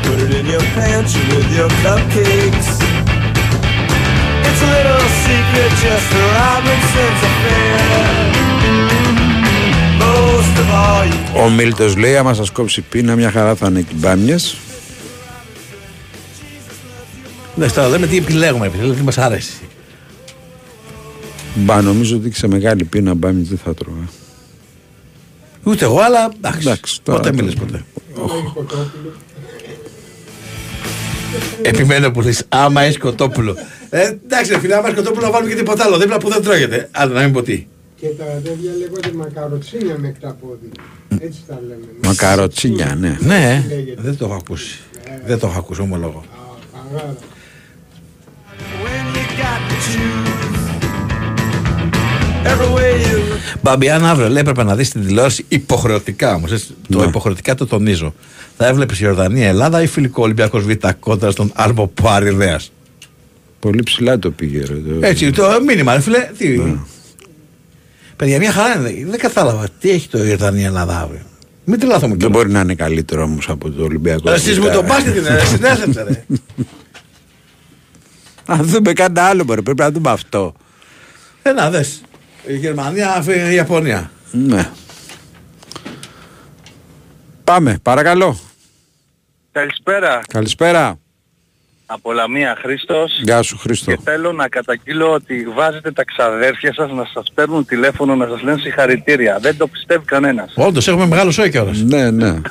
Put it in your pantry with your cupcakes. It's a little secret just for Robinson's affair. Most of all, you Ο Μίλτος λέει άμα σας κόψει πείνα μια χαρά θα είναι και οι μπάμιες. Ναι, τώρα λέμε τι επιλέγουμε, επιλέγουμε τι μας αρέσει. Μπα νομίζω ότι σε μεγάλη πείνα μπάμιες δεν θα τρώγα. Ούτε εγώ, αλλά εντάξει. Εντάξει, τώρα ποτέ το- μιλες ποτέ. Επιμένω που λες, άμα έχεις κοτόπουλο. Ε, εντάξει, ρε φίλε, άμα έχεις κοτόπουλο να βάλουμε και τίποτα άλλο δίπλα που δεν τρώγεται. Αλλά να μην πω τι. Και τα αδέρφια λέγονται μακαροτσίνια με εκταπόδι. Έτσι τα λέμε. Μακαροτσίνια, ναι. Ναι, δεν το έχω ακούσει. Δεν το έχω ακούσει, ομολογώ. Παγάρα. Μπαμπιάν αύριο λέει έπρεπε να δεις την τηλεόραση υποχρεωτικά όμως. Το Ναι. υποχρεωτικά το τονίζω. Θα έβλεπες η Ιορδανία Ελλάδα ή φιλικό Ολυμπιακός Β κόντρα στον Άλμπο Πουάριδέα. Πολύ ψηλά το πήγε. Ρε, το... Έτσι, το μήνυμα, ρε φίλε. Τι... Παιδιά, μια χαρά είναι. Δεν κατάλαβα τι έχει το Ιορδανία Ελλάδα αύριο; Μην τρελαθούμε Δεν μπορεί να είναι καλύτερο όμως από το Ολυμπιακό. Εσεί με τον μπάσκετ είναι, συνέθετε ρε. (laughs) Αν δούμε κάτι άλλο, μπορεί, πρέπει να δούμε αυτό. Ένα δες. Η Γερμανία, η Ιαπωνία. Ναι. Πάμε, παρακαλώ. Καλησπέρα. Καλησπέρα. Από Λαμία Χρήστος. Γεια σου, Χρήστο. Και θέλω να καταγγείλω ότι βάζετε τα ξαδέρφια σας να σας παίρνουν τηλέφωνο να σας λένε συγχαρητήρια. Δεν το πιστεύει κανένας. Όντως, έχουμε μεγάλο σόι κιόλας. Ναι, ναι.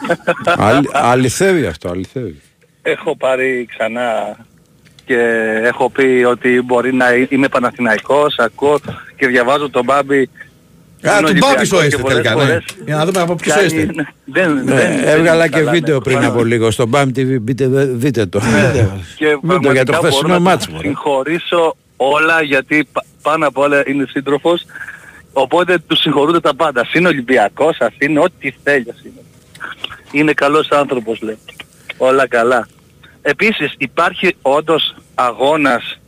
Αλ- αληθεύει αυτό, αληθεύει. Έχω πάρει ξανά και έχω πει ότι μπορεί να είμαι Παναθηναϊκός, ακούω και διαβάζω τον Μπάμπη. Α, Είναι του Μπάμπη Ολυμπιακός σου και είστε πολλές τελικά. Ναι. φορές Για να δούμε από ποιος κάνει- είστε. (laughs) Δεν, Ναι, δεν, δεν έβγαλα είναι και καλά, βίντεο ναι. πριν από λίγο στο BAM TV. Μπείτε, δε- δείτε το. Και Μην το για το πραγματικά χθεσινό μπορώ να μάτς. τους συγχωρήσω όλα γιατί πα- πάνω απ' όλα είναι σύντροφος οπότε τους συγχωρούνται τα πάντα. Ας είναι Ολυμπιακός, ας είναι ό,τι θέλει ας είναι. Είναι καλός άνθρωπος λέει. Όλα καλά. Επίσης υπάρχει όντως αγώνας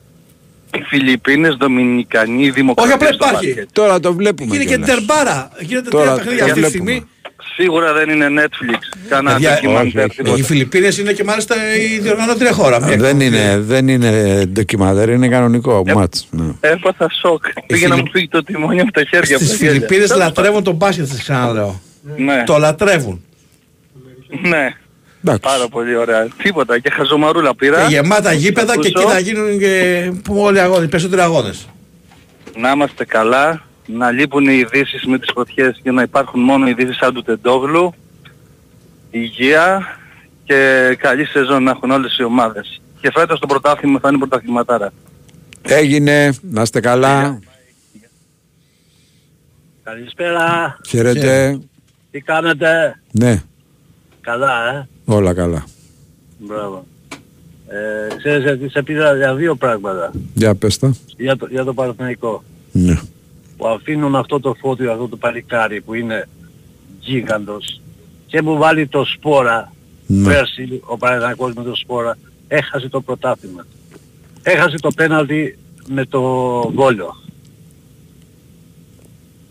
οι Φιλιππίνες, Δομινικανοί, Δημοκρατία. Όχι, απλά υπάρχει. Τώρα το βλέπουμε. Γίνεται και κιόλας. τερμπάρα. Γίνεται Τώρα τρία παιχνίδια το αυτή τη βλέπουμε. στιγμή. Σίγουρα δεν είναι Netflix. Κανένα Παιδιά, ντοκιμαντέρ, όχι, τίποτα. Οι Φιλιππίνες είναι και μάλιστα η διοργανώτρια χώρα. Μια- Δεν είναι, δεν είναι ντοκιμαντέρ, είναι κανονικό μάτς. Ναι. Έπαθα σοκ. Πήγε να Φιλι- μου φύγει το τιμόνι από τα χέρια Στις μου. τα χέρια. Φιλιππίνες Τέλος λατρεύουν τον μπάσκετ, σας ξαναλέω. Ναι. Το λατρεύουν. Ναι. Εντάξει. Πάρα πολύ ωραία. Τίποτα. Και χαζομαρούλα πήρα. Και γεμάτα γήπεδα και εκεί Ακούσω. θα γίνουν και που όλοι οι αγώνες, οι περισσότεροι αγώνες. Να είμαστε καλά. Να λείπουν οι ειδήσεις με τις φωτιές και να υπάρχουν μόνο ειδήσεις σαν του Τεντόγλου. Υγεία και καλή σεζόν να έχουν όλες οι ομάδες. Και φέτος το πρωτάθλημα θα είναι πρωταθληματάρα. Έγινε, να είστε καλά. Καλησπέρα. Χαίρετε. Τι κάνετε; Ναι, Καλά, ε; Όλα καλά. Μπράβο. Ε, ξέρεις ότι σε πήρα για δύο πράγματα. Για πες τα. Για το, για το Παναθηναϊκό. Ναι. Που αφήνουν αυτό το φώτιο, αυτό το παλικάρι που είναι γίγαντος και μου βάλει το σπόρα. Ναι. Πέρσι ο Παναθηναϊκός με το σπόρα έχασε το πρωτάθλημα. Έχασε το πέναλτι με το γκόλιο.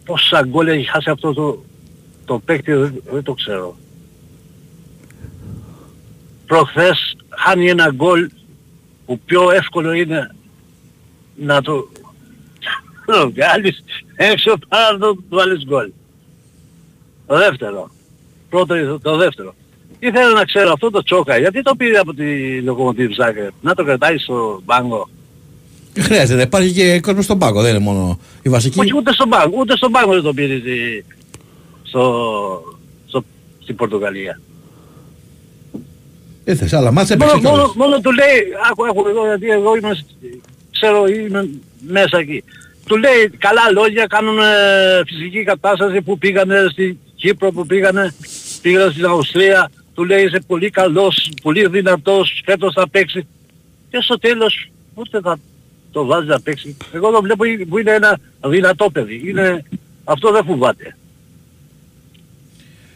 Πόσα γκόλ έχει χάσει αυτό το, το παίκτη δεν, δεν το ξέρω. Προχθές χάνει ένα γκολ που πιο εύκολο είναι να το, το βγάλεις έξω παρά να το βάλεις γκολ. Το δεύτερο. Πρώτο το δεύτερο. Ήθελα να ξέρω αυτό το τσόκα, γιατί το πήρε από τη Λοκομοτήβ Ζάγκρεπ, να το κρατάει στο μπάγκο. Δεν χρειάζεται, υπάρχει και κόσμος στον πάγκο, δεν είναι μόνο η βασική. Όχι ούτε στον πάγκο, ούτε στον πάγκο δεν το πήρε στη- στο, στο, στην Πορτογαλία. Ήρθες, αλλά μάτσε Μόνο, έπαιξε μόνο, κιόλας. μόνο του λέει, άκου, άκου εδώ γιατί εγώ είμαι, σ- ξέρω είμαι μέσα εκεί. Του λέει καλά λόγια, κάνουν ε, φυσική κατάσταση που πήγανε στην Κύπρο, που πήγανε, πήγανε στην Αυστρία. Του λέει είσαι πολύ καλός, πολύ δυνατός, φέτος θα παίξει. Και στο τέλος ούτε θα το βάζεις να παίξει. Εγώ το βλέπω που είναι ένα δυνατό παιδί. Είναι, αυτό δεν φοβάται.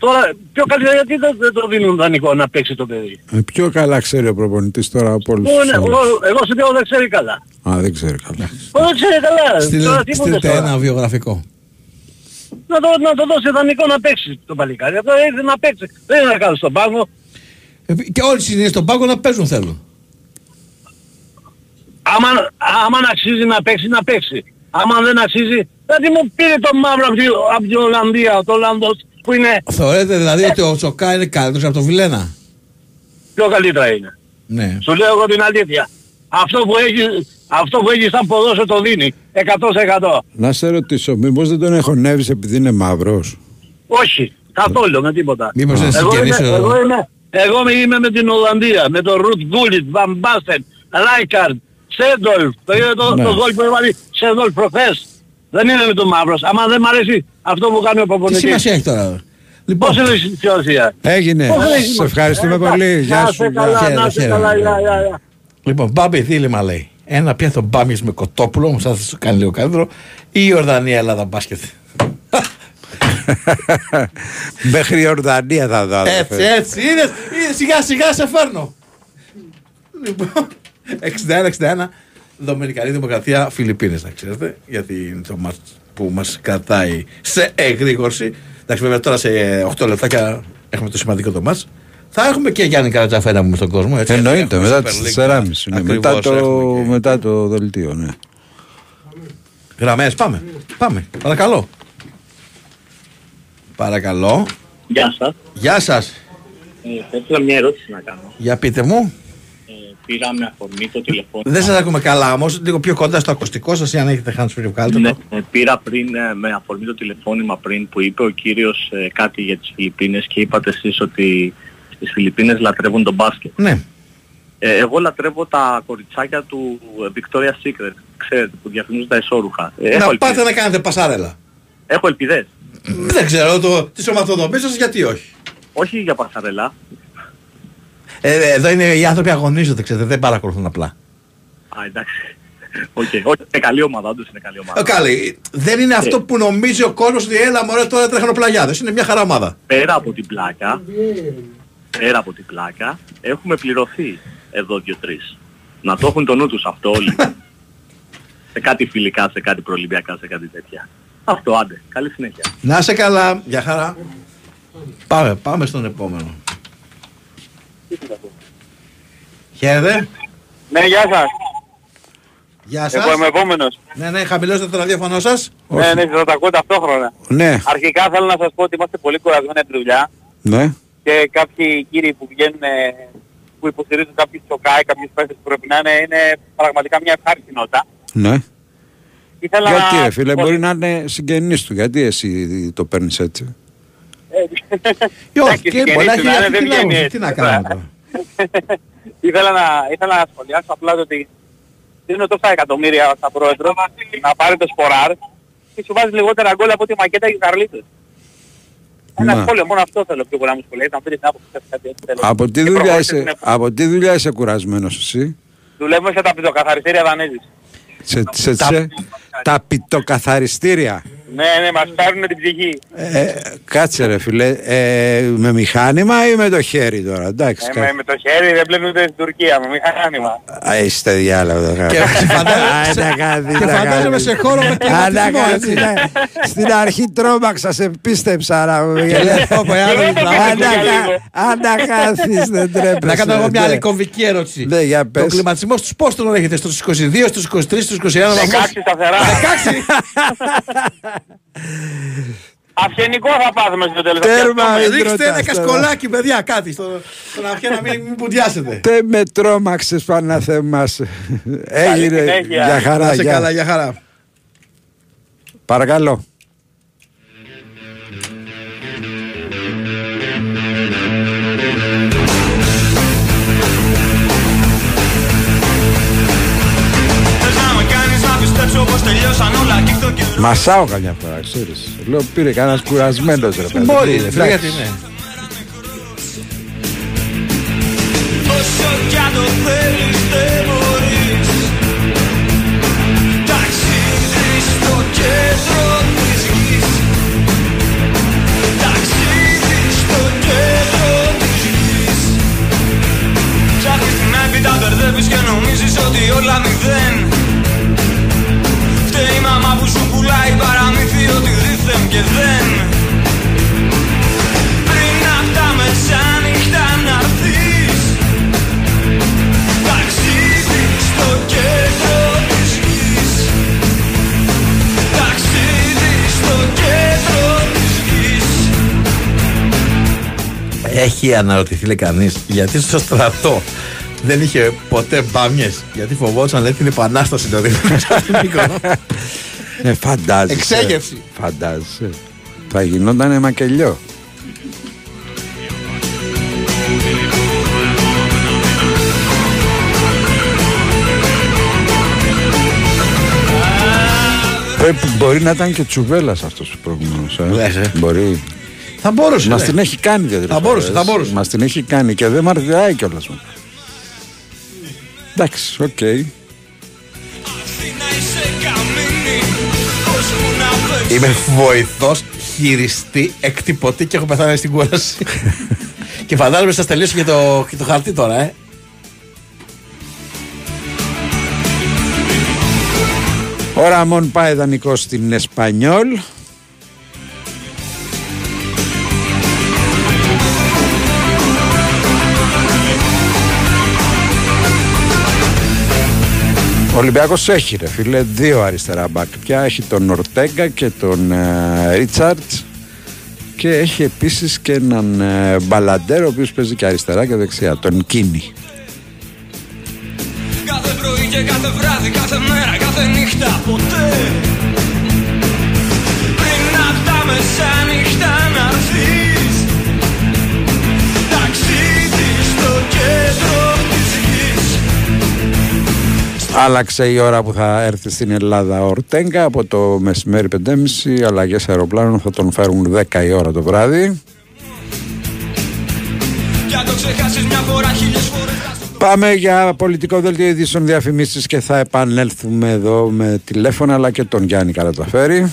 Τώρα πιο καλύτερα γιατί δεν, δεν το δίνουν δανεικό να παίξει το παιδί. Ε, πιο καλά ξέρει ο προπονητής τώρα από όλους Εγώ, τους ναι, άλλους. εγώ, εγώ σου λέω δεν ξέρει καλά. Α, δεν ξέρει καλά. Εγώ δεν ξέρει καλά. Στείλε- Τώρα τι μου λες Στείλτε τώρα; ένα βιογραφικό. Να το, να το δώσει δανεικό να παίξει το παλικάρι. Αυτό ήρθε να παίξει. Δεν είναι να κάνει στον πάγκο. Και όλοι οι στον πάγκο να παίζουν θέλουν. Άμα, άμα αξίζει να παίξει, να παίξει. Άμα δεν αξίζει, γιατί μου πήρε το μαύρο από, τη- από την Ολλανδία, το Ολλανδός που είναι Θεωρείτε δηλαδή ότι ο Τσοκά είναι καλύτερος από τον Βιλένα; πιο καλύτερα είναι. Ναι. Σου λέω εγώ την αλήθεια. Αυτό που έχει, αυτό που έχει σαν ποδόσφαιρο το δίνει. 100%. Να σε ρωτήσω, μήπως δεν τον εχωνεύεις επειδή είναι μαύρος; Όχι. Καθόλου με τίποτα. Μήπως δεν εγώ, είμαι, συγγενείς ο- εγώ, είμαι, εγώ είμαι με την Ολλανδία. Με τον Ρουτ Γκούλιτ, Βαν Μπάστεν, Ράικαρντ, Σέντολφ. Το είδε το, Ναι. το γκολ που έβαλε Σέντολφ προχθές. Δεν είναι με τον μαύρος. Άμα δεν μ' αρέσει αυτό που κάνει ο Τι προπονητής. σημασία έχει τώρα; Λοιπόν, Πώς είναι η σημασία. Έγινε. Πώς είναι η Σε σημασία. ευχαριστούμε Ε, πολύ. εντάξει, Γεια να σου. είστε γεια. καλά, Χαίρετε, να είστε χαίρετε. καλά, γεια, γεια, γεια. Λοιπόν, μπάμπι δίλημα λέει. Ένα πιάθο μπάμις με κοτόπουλο, όμως θα σου κάνει λίγο καλύτερο, ή η Ορδανία Ελλάδα μπάσκετ. (laughs) Μέχρι η Ορδανία θα δω. αδερφέ. Έτσι, έτσι, είδες, είδες, σιγά σιγά σε φέρνω. Λοιπόν, 61-61, Δομινικανή Δημοκρατία, Φιλιππίνες, να ξέρετε, γιατί είναι το μάτς που μας κρατάει σε εγρήγορση. Εντάξει, βέβαια τώρα σε 8 λεπτάκια έχουμε το σημαντικό το μάτς. Θα έχουμε και Γιάννη Καρατζαφέρα μου στον κόσμο. Έτσι, Εννοείται, Έχουμε μετά Super τις League. 4.30. είναι. Ακριβώς, Μετά το, έχουμε και- μετά το δελτίο, ναι. Γραμμές, πάμε. Πάμε. Παρακαλώ. Παρακαλώ. Γεια σας. Γεια σας. Ε, θα ήθελα μια ερώτηση να κάνω. Για πείτε μου. Ε, πήρα με αφορμή το τηλεφώνημα. Δεν σας ακούμε καλά όμως. Λίγο πιο κοντά στο ακουστικό σας ή αν έχετε hands free βγάλτε Ναι, το. ε, πήρα πριν ε, με αφορμή το τηλεφώνημα πριν που είπε ο κύριος ε, κάτι για τις Φιλιππίνες και είπατε εσείς ότι στις Φιλιππίνες λατρεύουν τον μπάσκετ. Ναι. Ε, εγώ λατρεύω τα κοριτσάκια του ε, Victoria's Secret, ξέρετε, που διαφημίζουν τα εσώρουχα. Ε, έχω, Να ελπίδες. πάτε να κάνετε πασάρελα. έχω ελπιδές. Δεν ξέρω το, τις σωματοδομίες σας γιατί όχι; Όχι για πασαρελά. Ε, εδώ είναι οι άνθρωποι αγωνίζονται, ξέρετε, δεν παρακολουθούν απλά. Α, εντάξει. Οκ, όχι, είναι καλή ομάδα, όντως είναι καλή ομάδα. Ε, καλή. Δεν είναι αυτό που νομίζει ο κόσμος ότι έλα μωρέ τώρα τρέχουν πλαγιάδες. Είναι μια χαρά ομάδα. Πέρα από την πλάκα, πέρα από την πλάκα, έχουμε πληρωθεί εδώ δύο-τρεις. Να το έχουν το νου τους αυτό όλοι. (laughs) σε κάτι φιλικά, σε κάτι προολυμπιακά, σε κάτι τέτοια. Αυτό, άντε. Καλή συνέχεια. Να είσαι καλά. Για χαρά. Πάμε, πάμε στον επόμενο. Χαίρετε. Ναι, γεια σας. Γεια σας. Εγώ είμαι επόμενος. Ναι, ναι, χαμηλώστε το ραδιόφωνο σας. Ναι, ναι, θα τα ακούω ταυτόχρονα. Ναι, Αρχικά θέλω να σας πω ότι είμαστε πολύ κουρασμένοι από τη δουλειά ναι. και κάποιοι κύριοι που βγαίνουν ε, που υποστηρίζουν κάποιους τσοκάι, κάποιους παίχτες που πρέπει να είναι, είναι πραγματικά μια ευχάριστη νότα. Ναι. Ήθελα Γιατί να... ρε φίλε, μπορεί να είναι συγγενής του. Γιατί εσύ το παίρνεις έτσι; Εντάξει, και συγγενείς μπορεί να του έχει να είναι, αυτή δεν τη βγαίνει λόγο. έτσι, Τι να τώρα. κάνουμε τώρα. ήθελα, να, ήθελα να σχολιάσω απλά το ότι δίνω τόσα εκατομμύρια στα πρόεδρο να πάρει το σποράρ και σου βάζει λιγότερα γκολ από τη μακέτα και ο Καρλίτος. Ένα Να. σχόλιο, μόνο αυτό θέλω πιο πολύ να μου σχολιάσετε, να πείτε την άποψη σας κάτι έτσι θέλω. Από τι, Και δουλειά προχωρήστε είσαι, στην από τι δουλειά είσαι κουρασμένος εσύ; Δουλεύουμε σε τα πιτοκαθαριστήρια Δανέζης. Σε, σε, σε, τα πιτοκαθαριστήρια. Ναι, ναι, μας παίρνουν την ψυχή. Ε, κάτσε ρε φίλε, ε, με μηχάνημα ή με το χέρι τώρα, εντάξει. Ε, κα- με, με το χέρι δεν πλένουν ούτε στην Τουρκία, με μηχάνημα. Α, είστε διάλογο. Και (laughs) φαντάζομαι- και φαντάζομαι σε χώρο με κλιματισμό, έτσι. Στην αρχή τρόμαξα, σε πίστεψα να Και λέω, «Πω, πω, άλλο είναι πλάκα». Αν τα χάθεις δεν τρέπεσαι. Να κάνω εγώ μια ναι. άλλη κομβική ερώτηση. Ναι, για Το πες. κλιματισμό στους πώς τον έχετε, στους 22, στους 23, στους 21 βαθμούς. 16 σταθερά. 16! (laughs) Αυγενικό θα πάθουμε στο τέλος. Τέρμα, Θα πιάσουμε. μην Ρίξτε ένα ρωτάς τώρα. κασκολάκι, παιδιά, κάτι στο- στον αυγέ να μην μην πουντιάσετε. Δεν με τρόμαξες Παναθέμας. Έγινε συνέχεια. για χαρά. Να σε γεια. καλά, για χαρά. Παρακαλώ. Τελειώσαν όλα και το καιρό Μασάω καμιά φορά, ξέρεις. Λέω πήρε κανένας κουρασμένος ρε παιδί. Μπορεί, ρε φίλε, Εντάξει. γιατί ναι. Όσο κι αν το θέλεις δεν μπορείς Ταξίδι στο κέντρο της γης Ταξίδι στο κέντρο της γης Ψάχνεις την άκρη, τα μπερδεύεις και νομίζεις ότι όλα μηδέν Έχει αναρωτηθεί λέει κανείς γιατί στο στρατό δεν είχε ποτέ μπάμιες; γιατί φοβόταν λέει την επανάσταση το δίπλα (laughs) στην Μύκονο. Ε, φαντάζεσαι. Εξέγευση. Φαντάζεσαι. Θα γινόταν μακελιό. Πρέπει, μπορεί να ήταν και τσουβέλας αυτός ο προηγούμενος. Λες, ε. Μπορεί. Θα μπορούσε. Μας ναι. την έχει κάνει δύο Θα μπορούσε, θα μπορούσε. Μας την έχει κάνει και δεν μαρτυράει κιόλας. Εντάξει, οκ. Είμαι βοηθός, χειριστή, εκτυπωτή και έχω πεθάνει στην κούραση. (laughs) και φαντάζομαι σας τελείωσε και το, και το χαρτί τώρα, ε. Ο Ραμόν πάει δανεικό στην Εσπανιόλ. Ο Ολυμπιακός έχει ρε φίλε. Δύο αριστερά μπακ. Πια έχει τον Ορτέγκα και τον ε, Ρίτσαρτς. Και έχει επίσης και έναν ε, Μπαλαντέρ ο οποίος παίζει και αριστερά και δεξιά τον Κίνη. Κάθε πρωί και κάθε βράδυ, κάθε μέρα, κάθε νύχτα, ποτέ. Πριν απ' τα μεσάνυχτα να έρθεις Ταξίδι στο κέντρο. της γης Άλλαξε η ώρα που θα έρθει στην Ελλάδα ο Ορτέγκα από το μεσημέρι 5.30 αλλαγές αεροπλάνων θα τον φέρουν 10 η ώρα το βράδυ Κι αν το ξεχάσεις μια φορά χίλιες φορές Πάμε για πολιτικό δελτίο ειδήσεων διαφημίσεις και θα επανέλθουμε εδώ με τηλέφωνα αλλά και τον Γιάννη Καραταφέρη.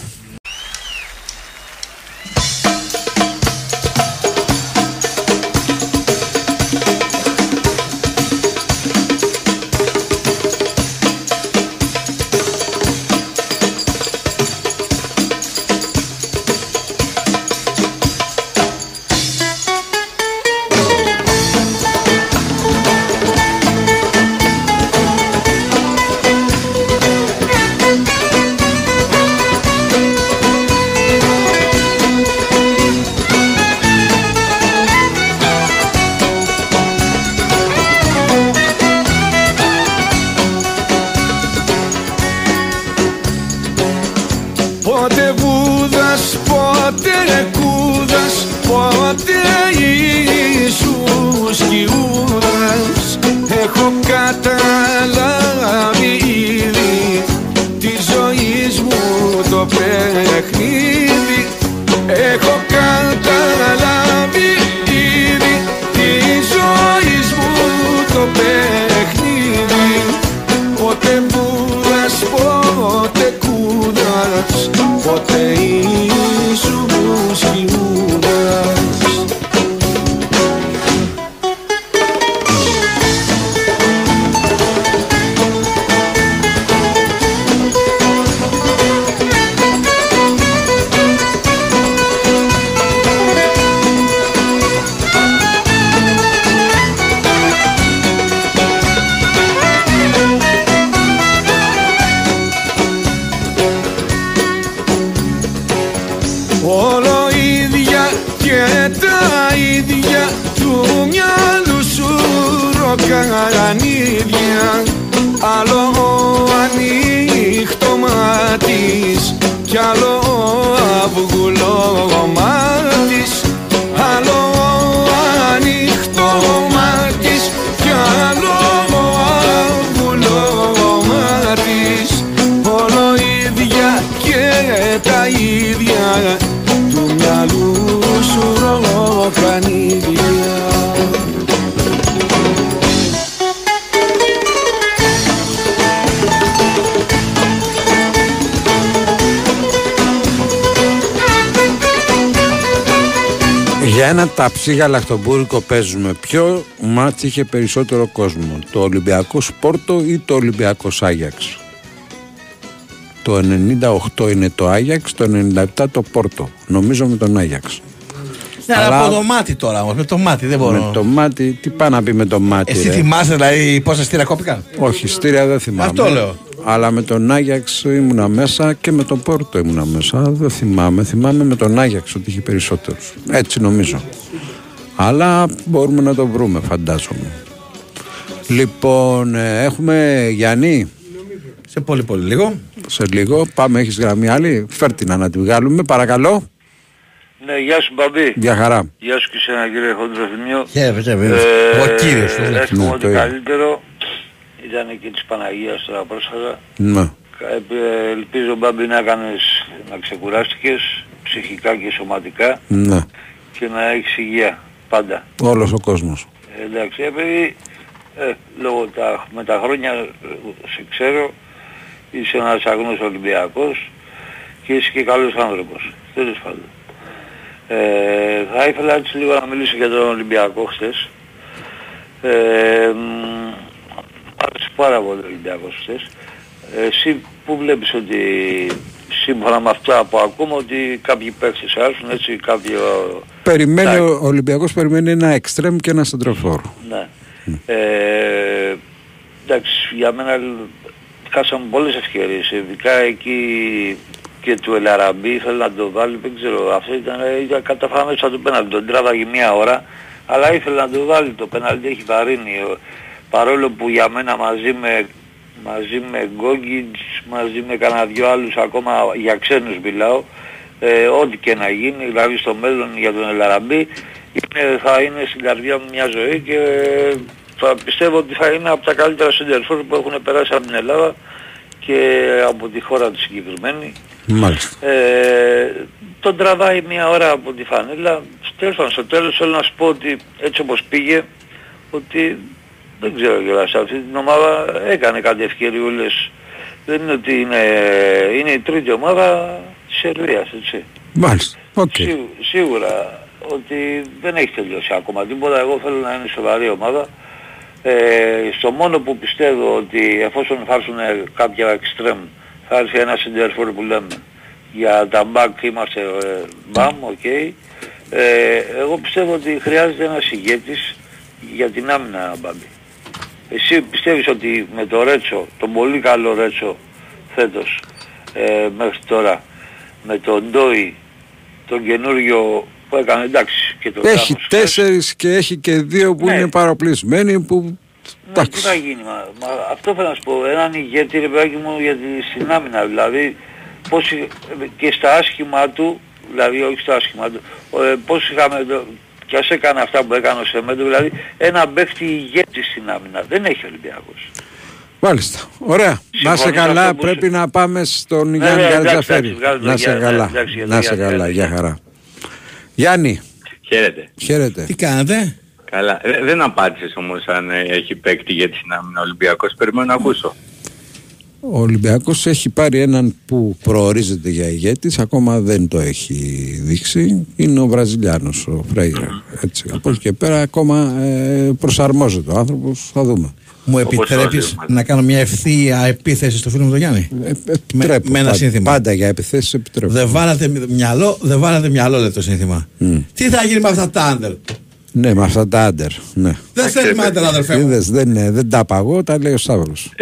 Ένα ταψί γαλακτομπούρικο παίζουμε. Ποιο μάτς είχε περισσότερο κόσμο, το Ολυμπιακός Σπόρτο ή το Ολυμπιακός Άγιαξ; Το 98 είναι το Άγιαξ, το 97 το Πόρτο. Νομίζω με τον Άγιαξ. Ναι, αλλά από το μάτι τώρα όμως, με το μάτι δεν μπορώ. Με το μάτι, τι πάει να πει με το μάτι. Εσύ ρε; θυμάσαι δηλαδή πόσα στήρα κόπηκαν; Όχι, στήρια δεν θυμάμαι. Αυτό λέω. Αλλά με τον Άγιαξ ήμουνα μέσα και με τον Πόρτο ήμουνα μέσα. Δεν θυμάμαι. Θυμάμαι με τον Άγιαξ ότι είχε περισσότερους. Έτσι νομίζω. Αλλά μπορούμε να το βρούμε, φαντάζομαι. Λοιπόν, ε, έχουμε Γιάννη. Σε πολύ πολύ λίγο. Σε λίγο. Πάμε, έχεις γραμμή άλλη. Φέρ την να τη βγάλουμε, παρακαλώ. Ναι, γεια σου Μπαμπή. Γεια χαρά. Γεια σου και σε ένα κύριε Χοντροθυμίο. Χαίρετε, βέβαια. Ο κύριος του, ναι. Εύχομαι Ναι, ότι το είδα. καλύτερο. Ήταν και της Παναγίας τώρα πρόσφατα. Ναι. Ε, Ελπίζω Μπαμπή να κάνεις, να ξεκουράστηκες ψυχικά και σωματικά Ναι. και να έχεις υγεία πάντα. Όλος ο κόσμος. Ε, εντάξει, επειδή ε, λόγω τα, με τα χρόνια ε, σε ξέρω, είσαι ένας αγνός Ολυμπιακός και είσαι και καλός άνθρωπος. Τέλος πάντων. Ε, θα ήθελα έτσι λίγο να μιλήσω για τον Ολυμπιακό χθες. Ε, μ, μ' άρεσε πάρα πολύ ο Ολυμπιακός χθες. Ε, Εσύ που βλέπεις ότι σύμφωνα με αυτά που ακούμε ότι κάποιοι παίκτες άρεσουν έτσι κάποιο... Περιμένει, Εντάξει. ο Ολυμπιακός περιμένει ένα εξτρέμ και ένα σεντροφόρ. Ναι. Ε, εντάξει, για μένα λ- χάσαμε πολλές ευκαιρίες, ειδικά εκεί και του Ελαραμπή ήθελε να το βάλει, δεν ξέρω, αυτό ήταν, ήταν καταφάμε μέσα του πέναλτι, τον τράβαγε μία ώρα, αλλά ήθελε να το βάλει το πέναλτι, έχει βαρύνει, ο- παρόλο που για μένα μαζί με μαζί με Γκόγκιτς, μαζί με κανένα δυο άλλους ακόμα για ξένους μιλάω, ε, ό,τι και να γίνει, δηλαδή στο μέλλον για τον Ελαραμπή, είναι, θα είναι στην καρδιά μου μια ζωή και θα πιστεύω ότι θα είναι από τα καλύτερα συντερφόρ που έχουν περάσει από την Ελλάδα και από τη χώρα του συγκεκριμένη. Μάλιστα. Ε, τον τραβάει μια ώρα από τη φανέλα. Τέλος πάντων, στο τέλος θέλω να σου πω ότι έτσι όπως πήγε, ότι δεν ξέρω κιόλας, αυτή την ομάδα έκανε κάτι ευκαιριούλες. Δεν είναι ότι είναι, είναι η τρίτη ομάδα της Σερβίας, έτσι. Μάλιστα. Οκ. Σίγου- σίγουρα ότι δεν έχει τελειώσει ακόμα τίποτα. Εγώ θέλω να είναι σοβαρή ομάδα. Ε, στο μόνο που πιστεύω ότι εφόσον θα έρθουν κάποια εξτρέμ θα έρθει ένα σέντερ φορ που λέμε για τα back είμαστε ε, μπαμ, οκ. Ε, εγώ πιστεύω ότι χρειάζεται ένας ηγέτης για την άμυνα μπαμπή. Εσύ πιστεύεις ότι με το Ρέτσο, τον πολύ καλό Ρέτσο φέτος ε, μέχρι τώρα, με τον Ντόι, τον καινούριο που έκανε εντάξει και τον Έχει Ράμος, τέσσερις και έχει και δύο που Ναι. είναι παροπλισμένοι που... Ναι, τι θα γίνει, μα, μα αυτό θέλω να σου πω, έναν ηγέτη ρε παιδάκι μου για τη στην άμυνα, δηλαδή πώς, ει- και στα άσχημα του, δηλαδή όχι στα άσχημα του, ε, πώς είχαμε, το- κι ας έκανε αυτά που έκανε ο Σεμέντο, δηλαδή ένα παίχτη ηγέτη στην άμυνα, δεν έχει ο Ολυμπιακός. Μάλιστα. Ωραία. Να Συμφωνείς σε καλά. αυτό που Πρέπει να πάμε στον Ναι, Γιάννη ναι, εντάξει, Καρατζαφέρη. εντάξει, βγάζω το Να σε Γιάννη, καλά. εντάξει, για το Να σε Γιάννη, καλά. ναι. Γεια χαρά. Γιάννη, Χαίρετε. χαίρετε. Τι κάνετε. Καλά. Ε, δεν απάντησες όμως αν ε, έχει παίκτη για την άμυνα Ολυμπιακός. Περιμένω να ακούσω. Ο Ολυμπιακός έχει πάρει έναν που προορίζεται για ηγέτης, ακόμα δεν το έχει δείξει. Είναι ο Βραζιλιάνος, ο Φρέιρα. Έτσι. Από εκεί και πέρα ακόμα ε, προσαρμόζεται ο άνθρωπος, θα δούμε. Μου επιτρέπεις να κάνω μια ευθεία επίθεση στο φίλο μου τον Γιάννη; Ε, Επιτρέπω, με ένα πάντα, σύνθημα. Πάντα για επιθέσεις επιτρέπω. Δεν βάλατε μυαλό, δεν βάλατε μυαλό λέει το σύνθημα. Τι θα γίνει με αυτά τα άντερ. Ναι, με αυτά τα άντερ. Ναι. Δεν θέλουμε άντερ αδερφέ μου. Είδες, δεν, ε, δεν τα απαγώ, τα λέει ο Σταύρος.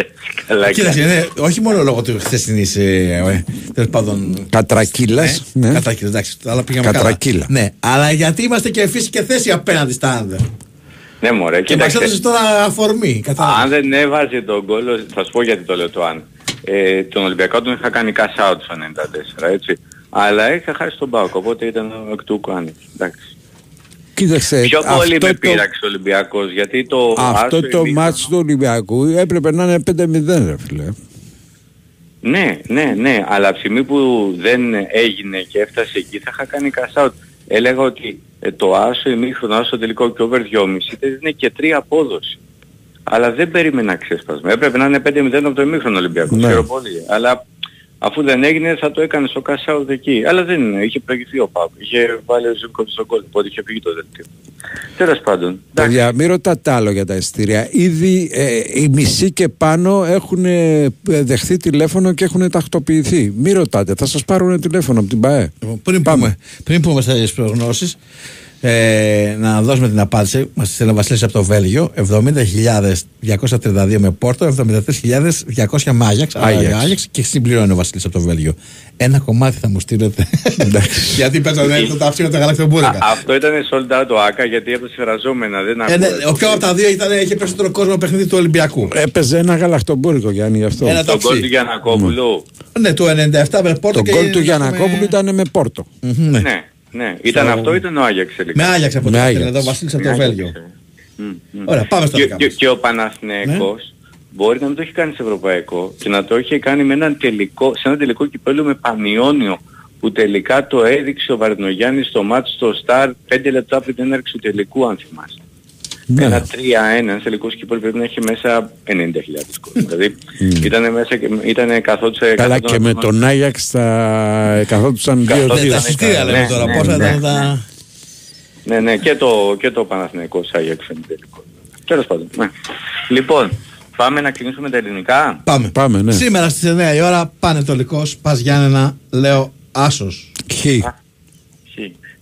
Κοίταξε, είναι, όχι μόνο λόγω του χθεσινής, ε, ε, τέλος πάντων... Κατρακύλας. Ναι. Κατρακύλας, εντάξει, αλλά πήγαμε Κατρακύλα. καλά. Ναι, αλλά γιατί είμαστε και φύση και θέση απέναντι στα άντερ. Ναι μωρέ, Και μας κοίταξε. έδωσες τώρα αφορμή, κατάλαβα. Αν δεν έβαζε τον γκολ, θα σου πω γιατί το λέω το αν. Ε, τον Ολυμπιακό τον είχα κάνει cash out στο 94, έτσι. Αλλά είχα χάσει τον Πάοκ, οπότε ήταν εκ του κάνει. Εντάξει. Κοίταξε, Πιο πολύ αυτό με το, πείραξε ο Ολυμπιακός, γιατί το αυτό άσο το ημίχρονο- μάτσο του Ολυμπιακού έπρεπε να είναι 5-0 ρε φίλε. Ναι, ναι, ναι, αλλά από τη στιγμή που δεν έγινε και έφτασε εκεί θα είχα κάνει cash out. Έλεγα ότι ε, το άσο ημίχρονο, άσο τελικό και over 2,5 δεν είναι και 3 απόδοση. Αλλά δεν περίμενα ξέσπασμα. Έπρεπε να είναι 5-0 από το ημίχρονο Ολυμπιακό. Ναι. Ξέρω πολύ. Αλλά αφού δεν έγινε θα το έκανε στο cash out εκεί. Αλλά δεν είναι. Είχε προηγηθεί ο Πάπ. Είχε βάλει ο Ζήκοβιτς στον κόλ. Οπότε είχε φύγει το δελτίο. Τέλος πάντων. Παιδιά, μην ρωτάτε άλλο για τα εισιτήρια. Ήδη ε, οι μισοί και πάνω έχουν ε, δεχθεί τηλέφωνο και έχουν τακτοποιηθεί. Μην ρωτάτε, θα σας πάρουν τηλέφωνο από την ΠαΕ. Λοιπόν, πριν, πούμε, πριν πούμε στις προγνώσεις, Ε, να δώσουμε την απάντηση. Μας στείλε ο Βασίλης από το Βέλγιο. 70.232 με Πόρτο, 73.200 με Άγιαξ. Άγιαξ. Άγιαξ και συμπληρώνει ο Βασίλης από το Βέλγιο. Ένα κομμάτι θα μου στείλετε. (laughs) Γιατί παίζανε το ταύσιο τα γαλακτομπούρικα. Α, αυτό ήταν sold out το ΆΚΑ γιατί από τα συμφραζόμενα δεν Ε, ναι, ακούω. ο πιο από τα δύο ήταν, είχε περισσότερο κόσμο παιχνίδι του Ολυμπιακού. Έπαιζε ένα γαλακτομπούρικο Γιάννη γι' αυτό. Ένα Το ταξί. γκολ του Γιανακόπουλου. Ναι, του 97 με Πόρτο Το και γκολ του με- Γιανακόπουλου ήταν με Πόρτο. Ναι. Ναι, ναι. Ήταν Στο- αυτό ή ήταν ο Άγιαξ τελικά; Με Άγιαξ από το Με Βέλγιο. Άγιαξ. Εδώ ο Βασίλης από Με το Άγιαξ, Βέλγιο. Μμ, μμ. Ωραία, πάμε στο και, δικά και, μας. και ο Παναθηναϊκός μπορεί να μην το έχει κάνει σε ευρωπαϊκό και να το είχε κάνει με έναν τελικό, σε ένα τελικό κυπέλο με Πανιόνιο που τελικά το έδειξε ο Βαρδινογιάννης στο μάτς στο Star 5 λεπτά πριν την έναρξη του τελικού αν θυμάστε. Ναι. Ένα 3-1, ένας τελικός κυπέλο πρέπει να έχει μέσα 90.000 κόσμο. δηλαδή ήταν μέσα και ήταν καθόντουσε... Καλά και με τον Άγιαξ θα καθόντουσαν δύο Καθόντουσαν, δύο. Τα εισιτήρια λέμε ναι, τώρα. ναι, Πόσα ναι, ήταν τα. Ναι, ναι, και το, και το Παναθηναϊκός Άγιαξ είναι τελικό. Τέλος πάντων. Ναι. Λοιπόν, πάμε να ξεκινήσουμε τα ελληνικά. Πάμε. Πάμε, ναι. Σήμερα στις 9 η ώρα πανετολικός, πας Γιάννενα, λέω Άσος. Χ.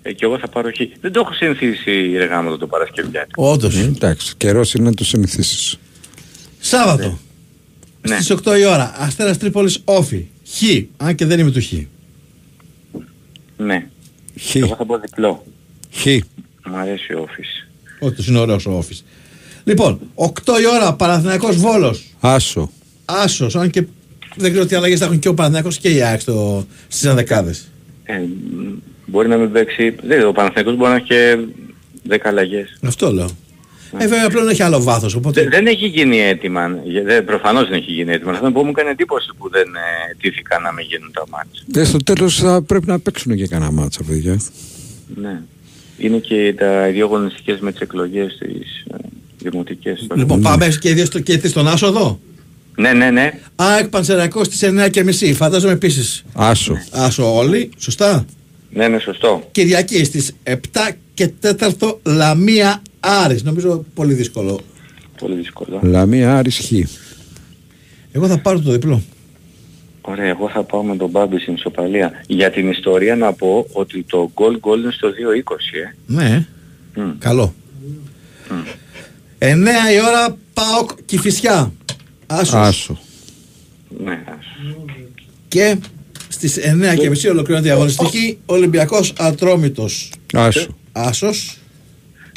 Χ. Ε, και εγώ θα πάρω χ. Δεν το έχω συνηθίσει ρε γάμο το Παρασκευιάτικο. Όντως. Ε, Εντάξει, καιρός είναι να το συνηθίσεις. Σάββατο. Ναι. Στις 8 η ώρα. Αστέρας Τρίπολης Όφη. Χ. Αν και δεν είμαι του Χ. Ναι. Χ. Εγώ θα πω διπλό. Χ. Μου αρέσει ο Όφης. Όντως είναι ωραίος ο Όφης. Λοιπόν, 8 η ώρα Παναθηναϊκός Βόλος. Άσο. Άσος. Αν και δεν ξέρω τι αλλαγές θα έχουν και ο Παναθηναϊκός και η ΑΕΚ στο- στις ενδεκάδες. Ε, μ, μπορεί να μην παίξει... Δεν, ο Παναθηναϊκός μπορεί να έχει και 10 αλλαγές. Αυτό λέω. Ε, βέβαια πλέον έχει άλλο βάθος. Οπότε... Δεν, δεν έχει γίνει έτοιμα. Δεν, προφανώς δεν έχει γίνει έτοιμα. Αυτό που μου έκανε εντύπωση που δεν ε, τήθηκαν να μην γίνουν τα μάτια. Ε, στο τέλος θα πρέπει να παίξουν και κανένα μάτσα, παιδιά. Ναι. Είναι και τα οι δύο αγωνιστικές με τις εκλογές τις ε, δημοτικές. Λοιπόν, πάμε και οι δύο στο- και εσύ στον Άσο εδώ; Ναι, ναι, ναι. ΑΕΚ Πανσεραϊκός στις 9.30. Φαντάζομαι επίσης. Άσο. Άσο όλοι. Σωστά; Ναι, ναι, σωστό. Κυριακή στις 7 και 4 Λαμία Άρης. Νομίζω πολύ δύσκολο. Πολύ δύσκολο. Λαμία Άρης Χ. Εγώ θα πάρω το διπλό. Ωραία, εγώ θα πάω με τον Μπάμπη στην ισοπαλία. Για την ιστορία να πω ότι το goal goal είναι στο 2.20, ε. Ναι. Μμ. Καλό. 9 η ώρα ΠΑΟΚ Κηφισιά. Άσος. Άσο. Ναι, Και στις 9 και μισή ολοκληρώνεται η αγωνιστική Ολυμπιακός Ατρόμητος. Άσο. Άσος.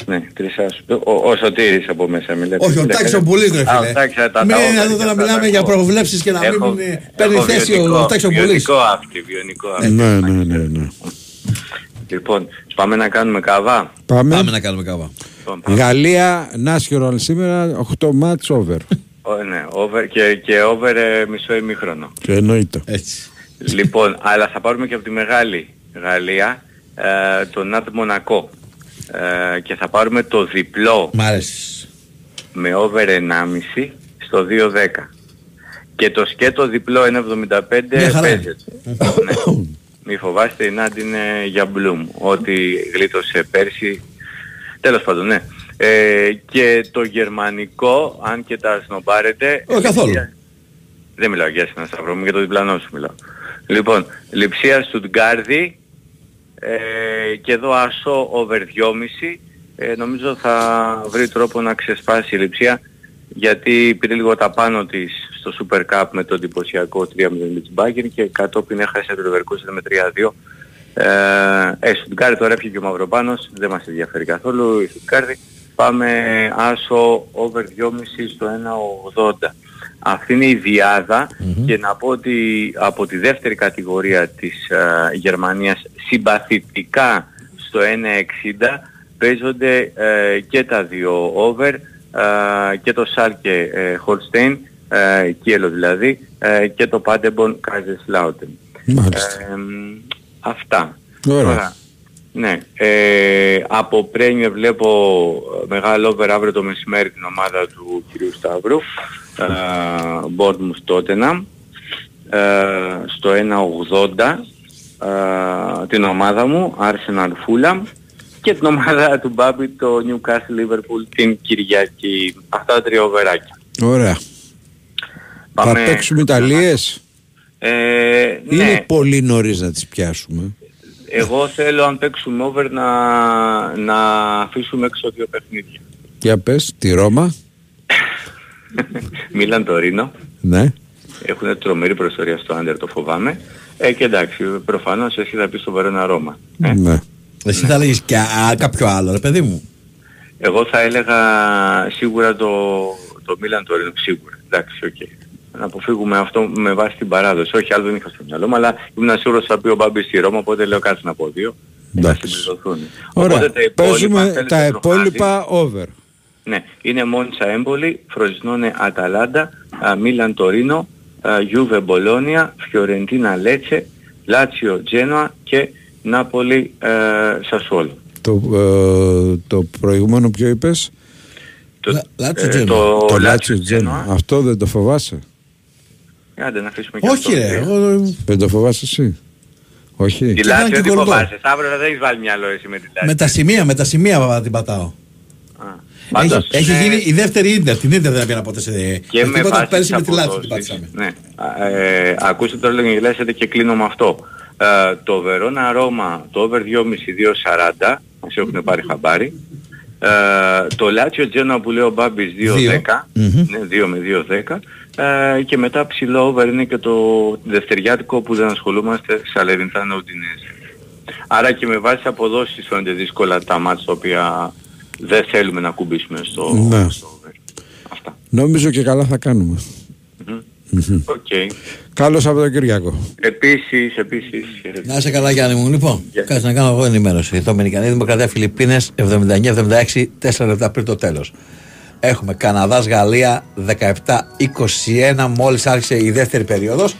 ναι, τρισάς. Ο, ο, ο Σωτήρης από μέσα μιλάει. Όχι, ο Τάκης ο Πουλής ρε Α, ο φίλε. Τάκης, α, τα- Μην τα- είναι τα- εδώ τα- να τα- μιλάμε τα- για έχω- προβλέψεις και να μην έχω- είναι- παίρνει έχω θέση ο βιωτικό- Τάκης ο Πουλής. Βιωτικό αυτή, βιωτικό αυτή. Ναι, ναι, ναι, ναι. Λοιπόν, πάμε να κάνουμε καβά. Πάμε. Πάμε να κάνουμε καβά. Λοιπόν, πάμε. Γαλλία, National σήμερα, 8 μάτς over. Ο, ναι, over, και, και over ε, μισό ημίχρονο. Και εννοείται. Έτσι. Λοιπόν, αλλά θα πάρουμε και από τη μεγάλη Γαλλία ε, το Νατ Μονακό. Ε, και θα πάρουμε το διπλό Μ' αρέσει. με over 1,5 στο 2,10. Και το σκέτο διπλό 1,75 Μια χαρά. παίζεται. ναι. Μη φοβάστε, η Νάντ είναι για Μπλουμ. Ό,τι γλίτωσε πέρσι. Τέλος πάντων, ναι. Ε, και το γερμανικό, αν και τα σνομπάρετε... Όχι καθόλου. Δεν μιλάω για εσένα Σταύρο μου, για το διπλανό σου μιλάω. Λοιπόν, Λιψία Στουτγκάρδη ε, και εδώ άσο over 2,5 ε, νομίζω θα βρει τρόπο να ξεσπάσει η Λιψία γιατί πήρε λίγο τα πάνω της στο Super Cup με το εντυπωσιακό 3-0 με την Bayern και κατόπιν έχασε το Leverkusen με 3-2. Ε, ε, Στουτγκάρδη τώρα έφυγε και ο Μαυροπάνος, δεν μας ενδιαφέρει καθόλου η Στουτγκάρδη. Πάμε άσο over 2,5 στο 1,80. Αυτή είναι η διάδα και να πω ότι από τη δεύτερη κατηγορία της ε, Γερμανίας συμπαθητικά στο 1,60 παίζονται ε, και τα δύο over ε, και το Σάλκε ε, Χολστέιν, ε, Κιέλο δηλαδή, ε, και το Πάντεμπον Κάζεσλάουτεν. Μάλιστα. Ε, μ, αυτά. Ωραία. Τώρα, ναι. Ε, από πρέμιο βλέπω ε, μεγάλο over αύριο το μεσημέρι την ομάδα του κυρίου Σταύρου. Ε, Bournemouth Tottenham. Ε, στο 1.80 ε, την ομάδα μου, Arsenal Fulham και την ομάδα του Μπάμπη το Newcastle Liverpool την Κυριακή. Αυτά τα τρία οβεράκια. Ωραία. Πάμε- Θα παίξουμε Ιταλίες; Ε, Είναι ναι, πολύ νωρίς να τις πιάσουμε. Εγώ θέλω αν παίξουμε over να, να αφήσουμε έξω δύο παιχνίδια. Για πες, τη Ρώμα. (laughs) Μίλαν Τωρίνο. Ναι. Έχουν τρομερή προϊστορία στο under, το φοβάμαι. Ε, και εντάξει, προφανώς εσύ θα πεις στο Βερόνα Ρώμα. ναι. Εσύ θα λέγεις και α, κάποιο άλλο, ρε παιδί μου. Εγώ θα έλεγα σίγουρα το, το Μίλαν Τορίνο, σίγουρα. Εντάξει, οκ. Να αποφύγουμε αυτό με βάση την παράδοση. Όχι, άλλο δεν είχα στο μυαλό μου, αλλά ήμουν σίγουρος ότι θα πει ο Μπάμπης στη Ρώμα, οπότε λέω κάτι να πω δύο. Θα συμπληρωθούν. Ωραία. Οπότε τα υπόλοιπα, Παίζουμε αν θέλετε, τα το υπόλοιπα over. Ναι, είναι Μόντσα Έμπολη, Φροζινόνε Αταλάντα, α, Μίλαν Τορίνο, α, Γιούβε Μπολόνια, Φιωρεντίνα Λέτσε, Λάτσιο Τζένοα και Νάπολη ε, Σασουόλο. Το, ε, το προηγούμενο ποιο είπες; Το, Λάτσιο ε, Τζένοα. το το Λάτσιο Λάτσιο Τζένοα. Αυτό δεν το φοβάσαι; Άντε να αφήσουμε και Όχι αυτό. ρε, εγώ... Δεν το φοβάσαι εσύ; Όχι. Τη κάνει Λάτσιο και τι goal goal. φοβάσαι. Σταύρο δεν έχεις βάλει μυαλό εσύ με τη Λάτσιο. Με τα σημεία, με τα σημεία παπα, την πατάω. Πάντως, έχει, έχει ε, γίνει η δεύτερη ίντερ. Την ίντερ δεν πήγα ποτέ σε. και με τίποτα βάση πέρσι τις με τη Λάτσιο την αποδόσεις. πατήσαμε. Ναι. Α, Ε, ακούστε τώρα λέγε γελάσετε και κλείνω με αυτό. Ε, το Βερόνα Ρώμα, το over 2,5-2,40, μας έχουν πάρει χαμπάρι. Ε, το Λάτσιο Τζένοα που λέει ο Μπάμπης 2,10, ναι, 2 με 2,10. Ε, και μετά ψηλό over είναι και το δευτεριάτικο που δεν ασχολούμαστε, Σαλερινθάνο Ουντινέζε. Άρα και με βάση τις αποδόσεις φαίνονται δύσκολα τα ματς τα οποία δεν θέλουμε να ακουμπήσουμε στο... Ναι. Νομίζω και καλά θα κάνουμε. Μμμ. Οκ. Καλό Σαββατοκύριακο. Επίσης, επίσης. χαιρετίζω. Να είσαι καλά Γιάννη μου. Λοιπόν, κάτσε να κάνω εγώ ενημέρωση. Η Δομινικανή Δημοκρατία Φιλιππίνες 79-76, 4 λεπτά πριν το τέλος. Έχουμε Καναδάς Γαλλία 17-21 μόλις άρχισε η δεύτερη περίοδος.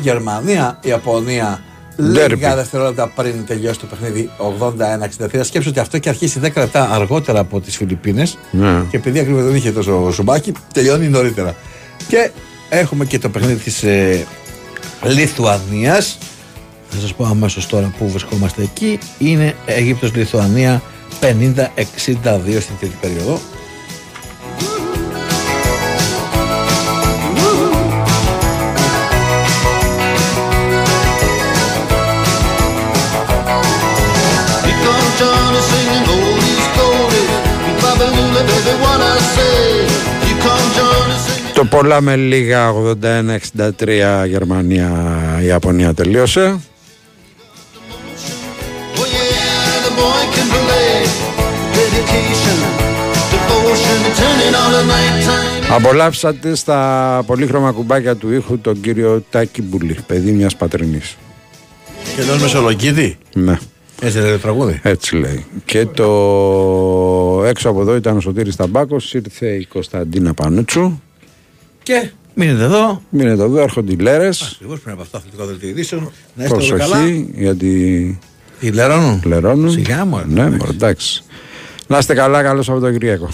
Γερμανία, Ιαπωνία λίγα Derby. δευτερόλεπτα πριν τελειώσει το παιχνίδι 81-63. Σκέψου ότι αυτό έχει αρχίσει 10 λεπτά αργότερα από τις Φιλιππίνες Ναι. και επειδή ακριβώς δεν είχε τόσο ζουμπάκι, τελειώνει νωρίτερα. Και έχουμε και το παιχνίδι της ε, Λιθουανίας. Θα σας πω αμέσως τώρα που βρισκόμαστε εκεί. Είναι Αίγυπτος-Λιθουανία 50-62 στην τρίτη περίοδο. Το πολλά με λίγα 81-63 Γερμανία-Ιαπωνία τελείωσε. Oh yeah, the boy can play. Dedication, devotion, turning on the nighttime. Απολαύσατε στα πολύχρωμα κουμπάκια του ήχου τον κύριο Τάκη Μπουλή, παιδί μιας πατρινής. Και τον Μεσολογγίδη. Ναι. Έτσι λέει το τραγούδι. Έτσι λέει. Και το έξω από εδώ ήταν ο Σωτήρης Ταμπάκος, ήρθε η Κωνσταντίνα Πανούτσου. Και μείνετε εδώ. Μείνετε εδώ, έρχονται οι λέρες. Ακριβώς πριν από αυτό αθλητικό δελτίο ειδήσεων. Να είστε όλοι καλά. Προσοχή, γιατί Τι λερώνουν; λερώνουν. Σιγά μου. Ναι, μωρέ, εντάξει. Να είστε καλά, καλό Σαββατοκύριακο.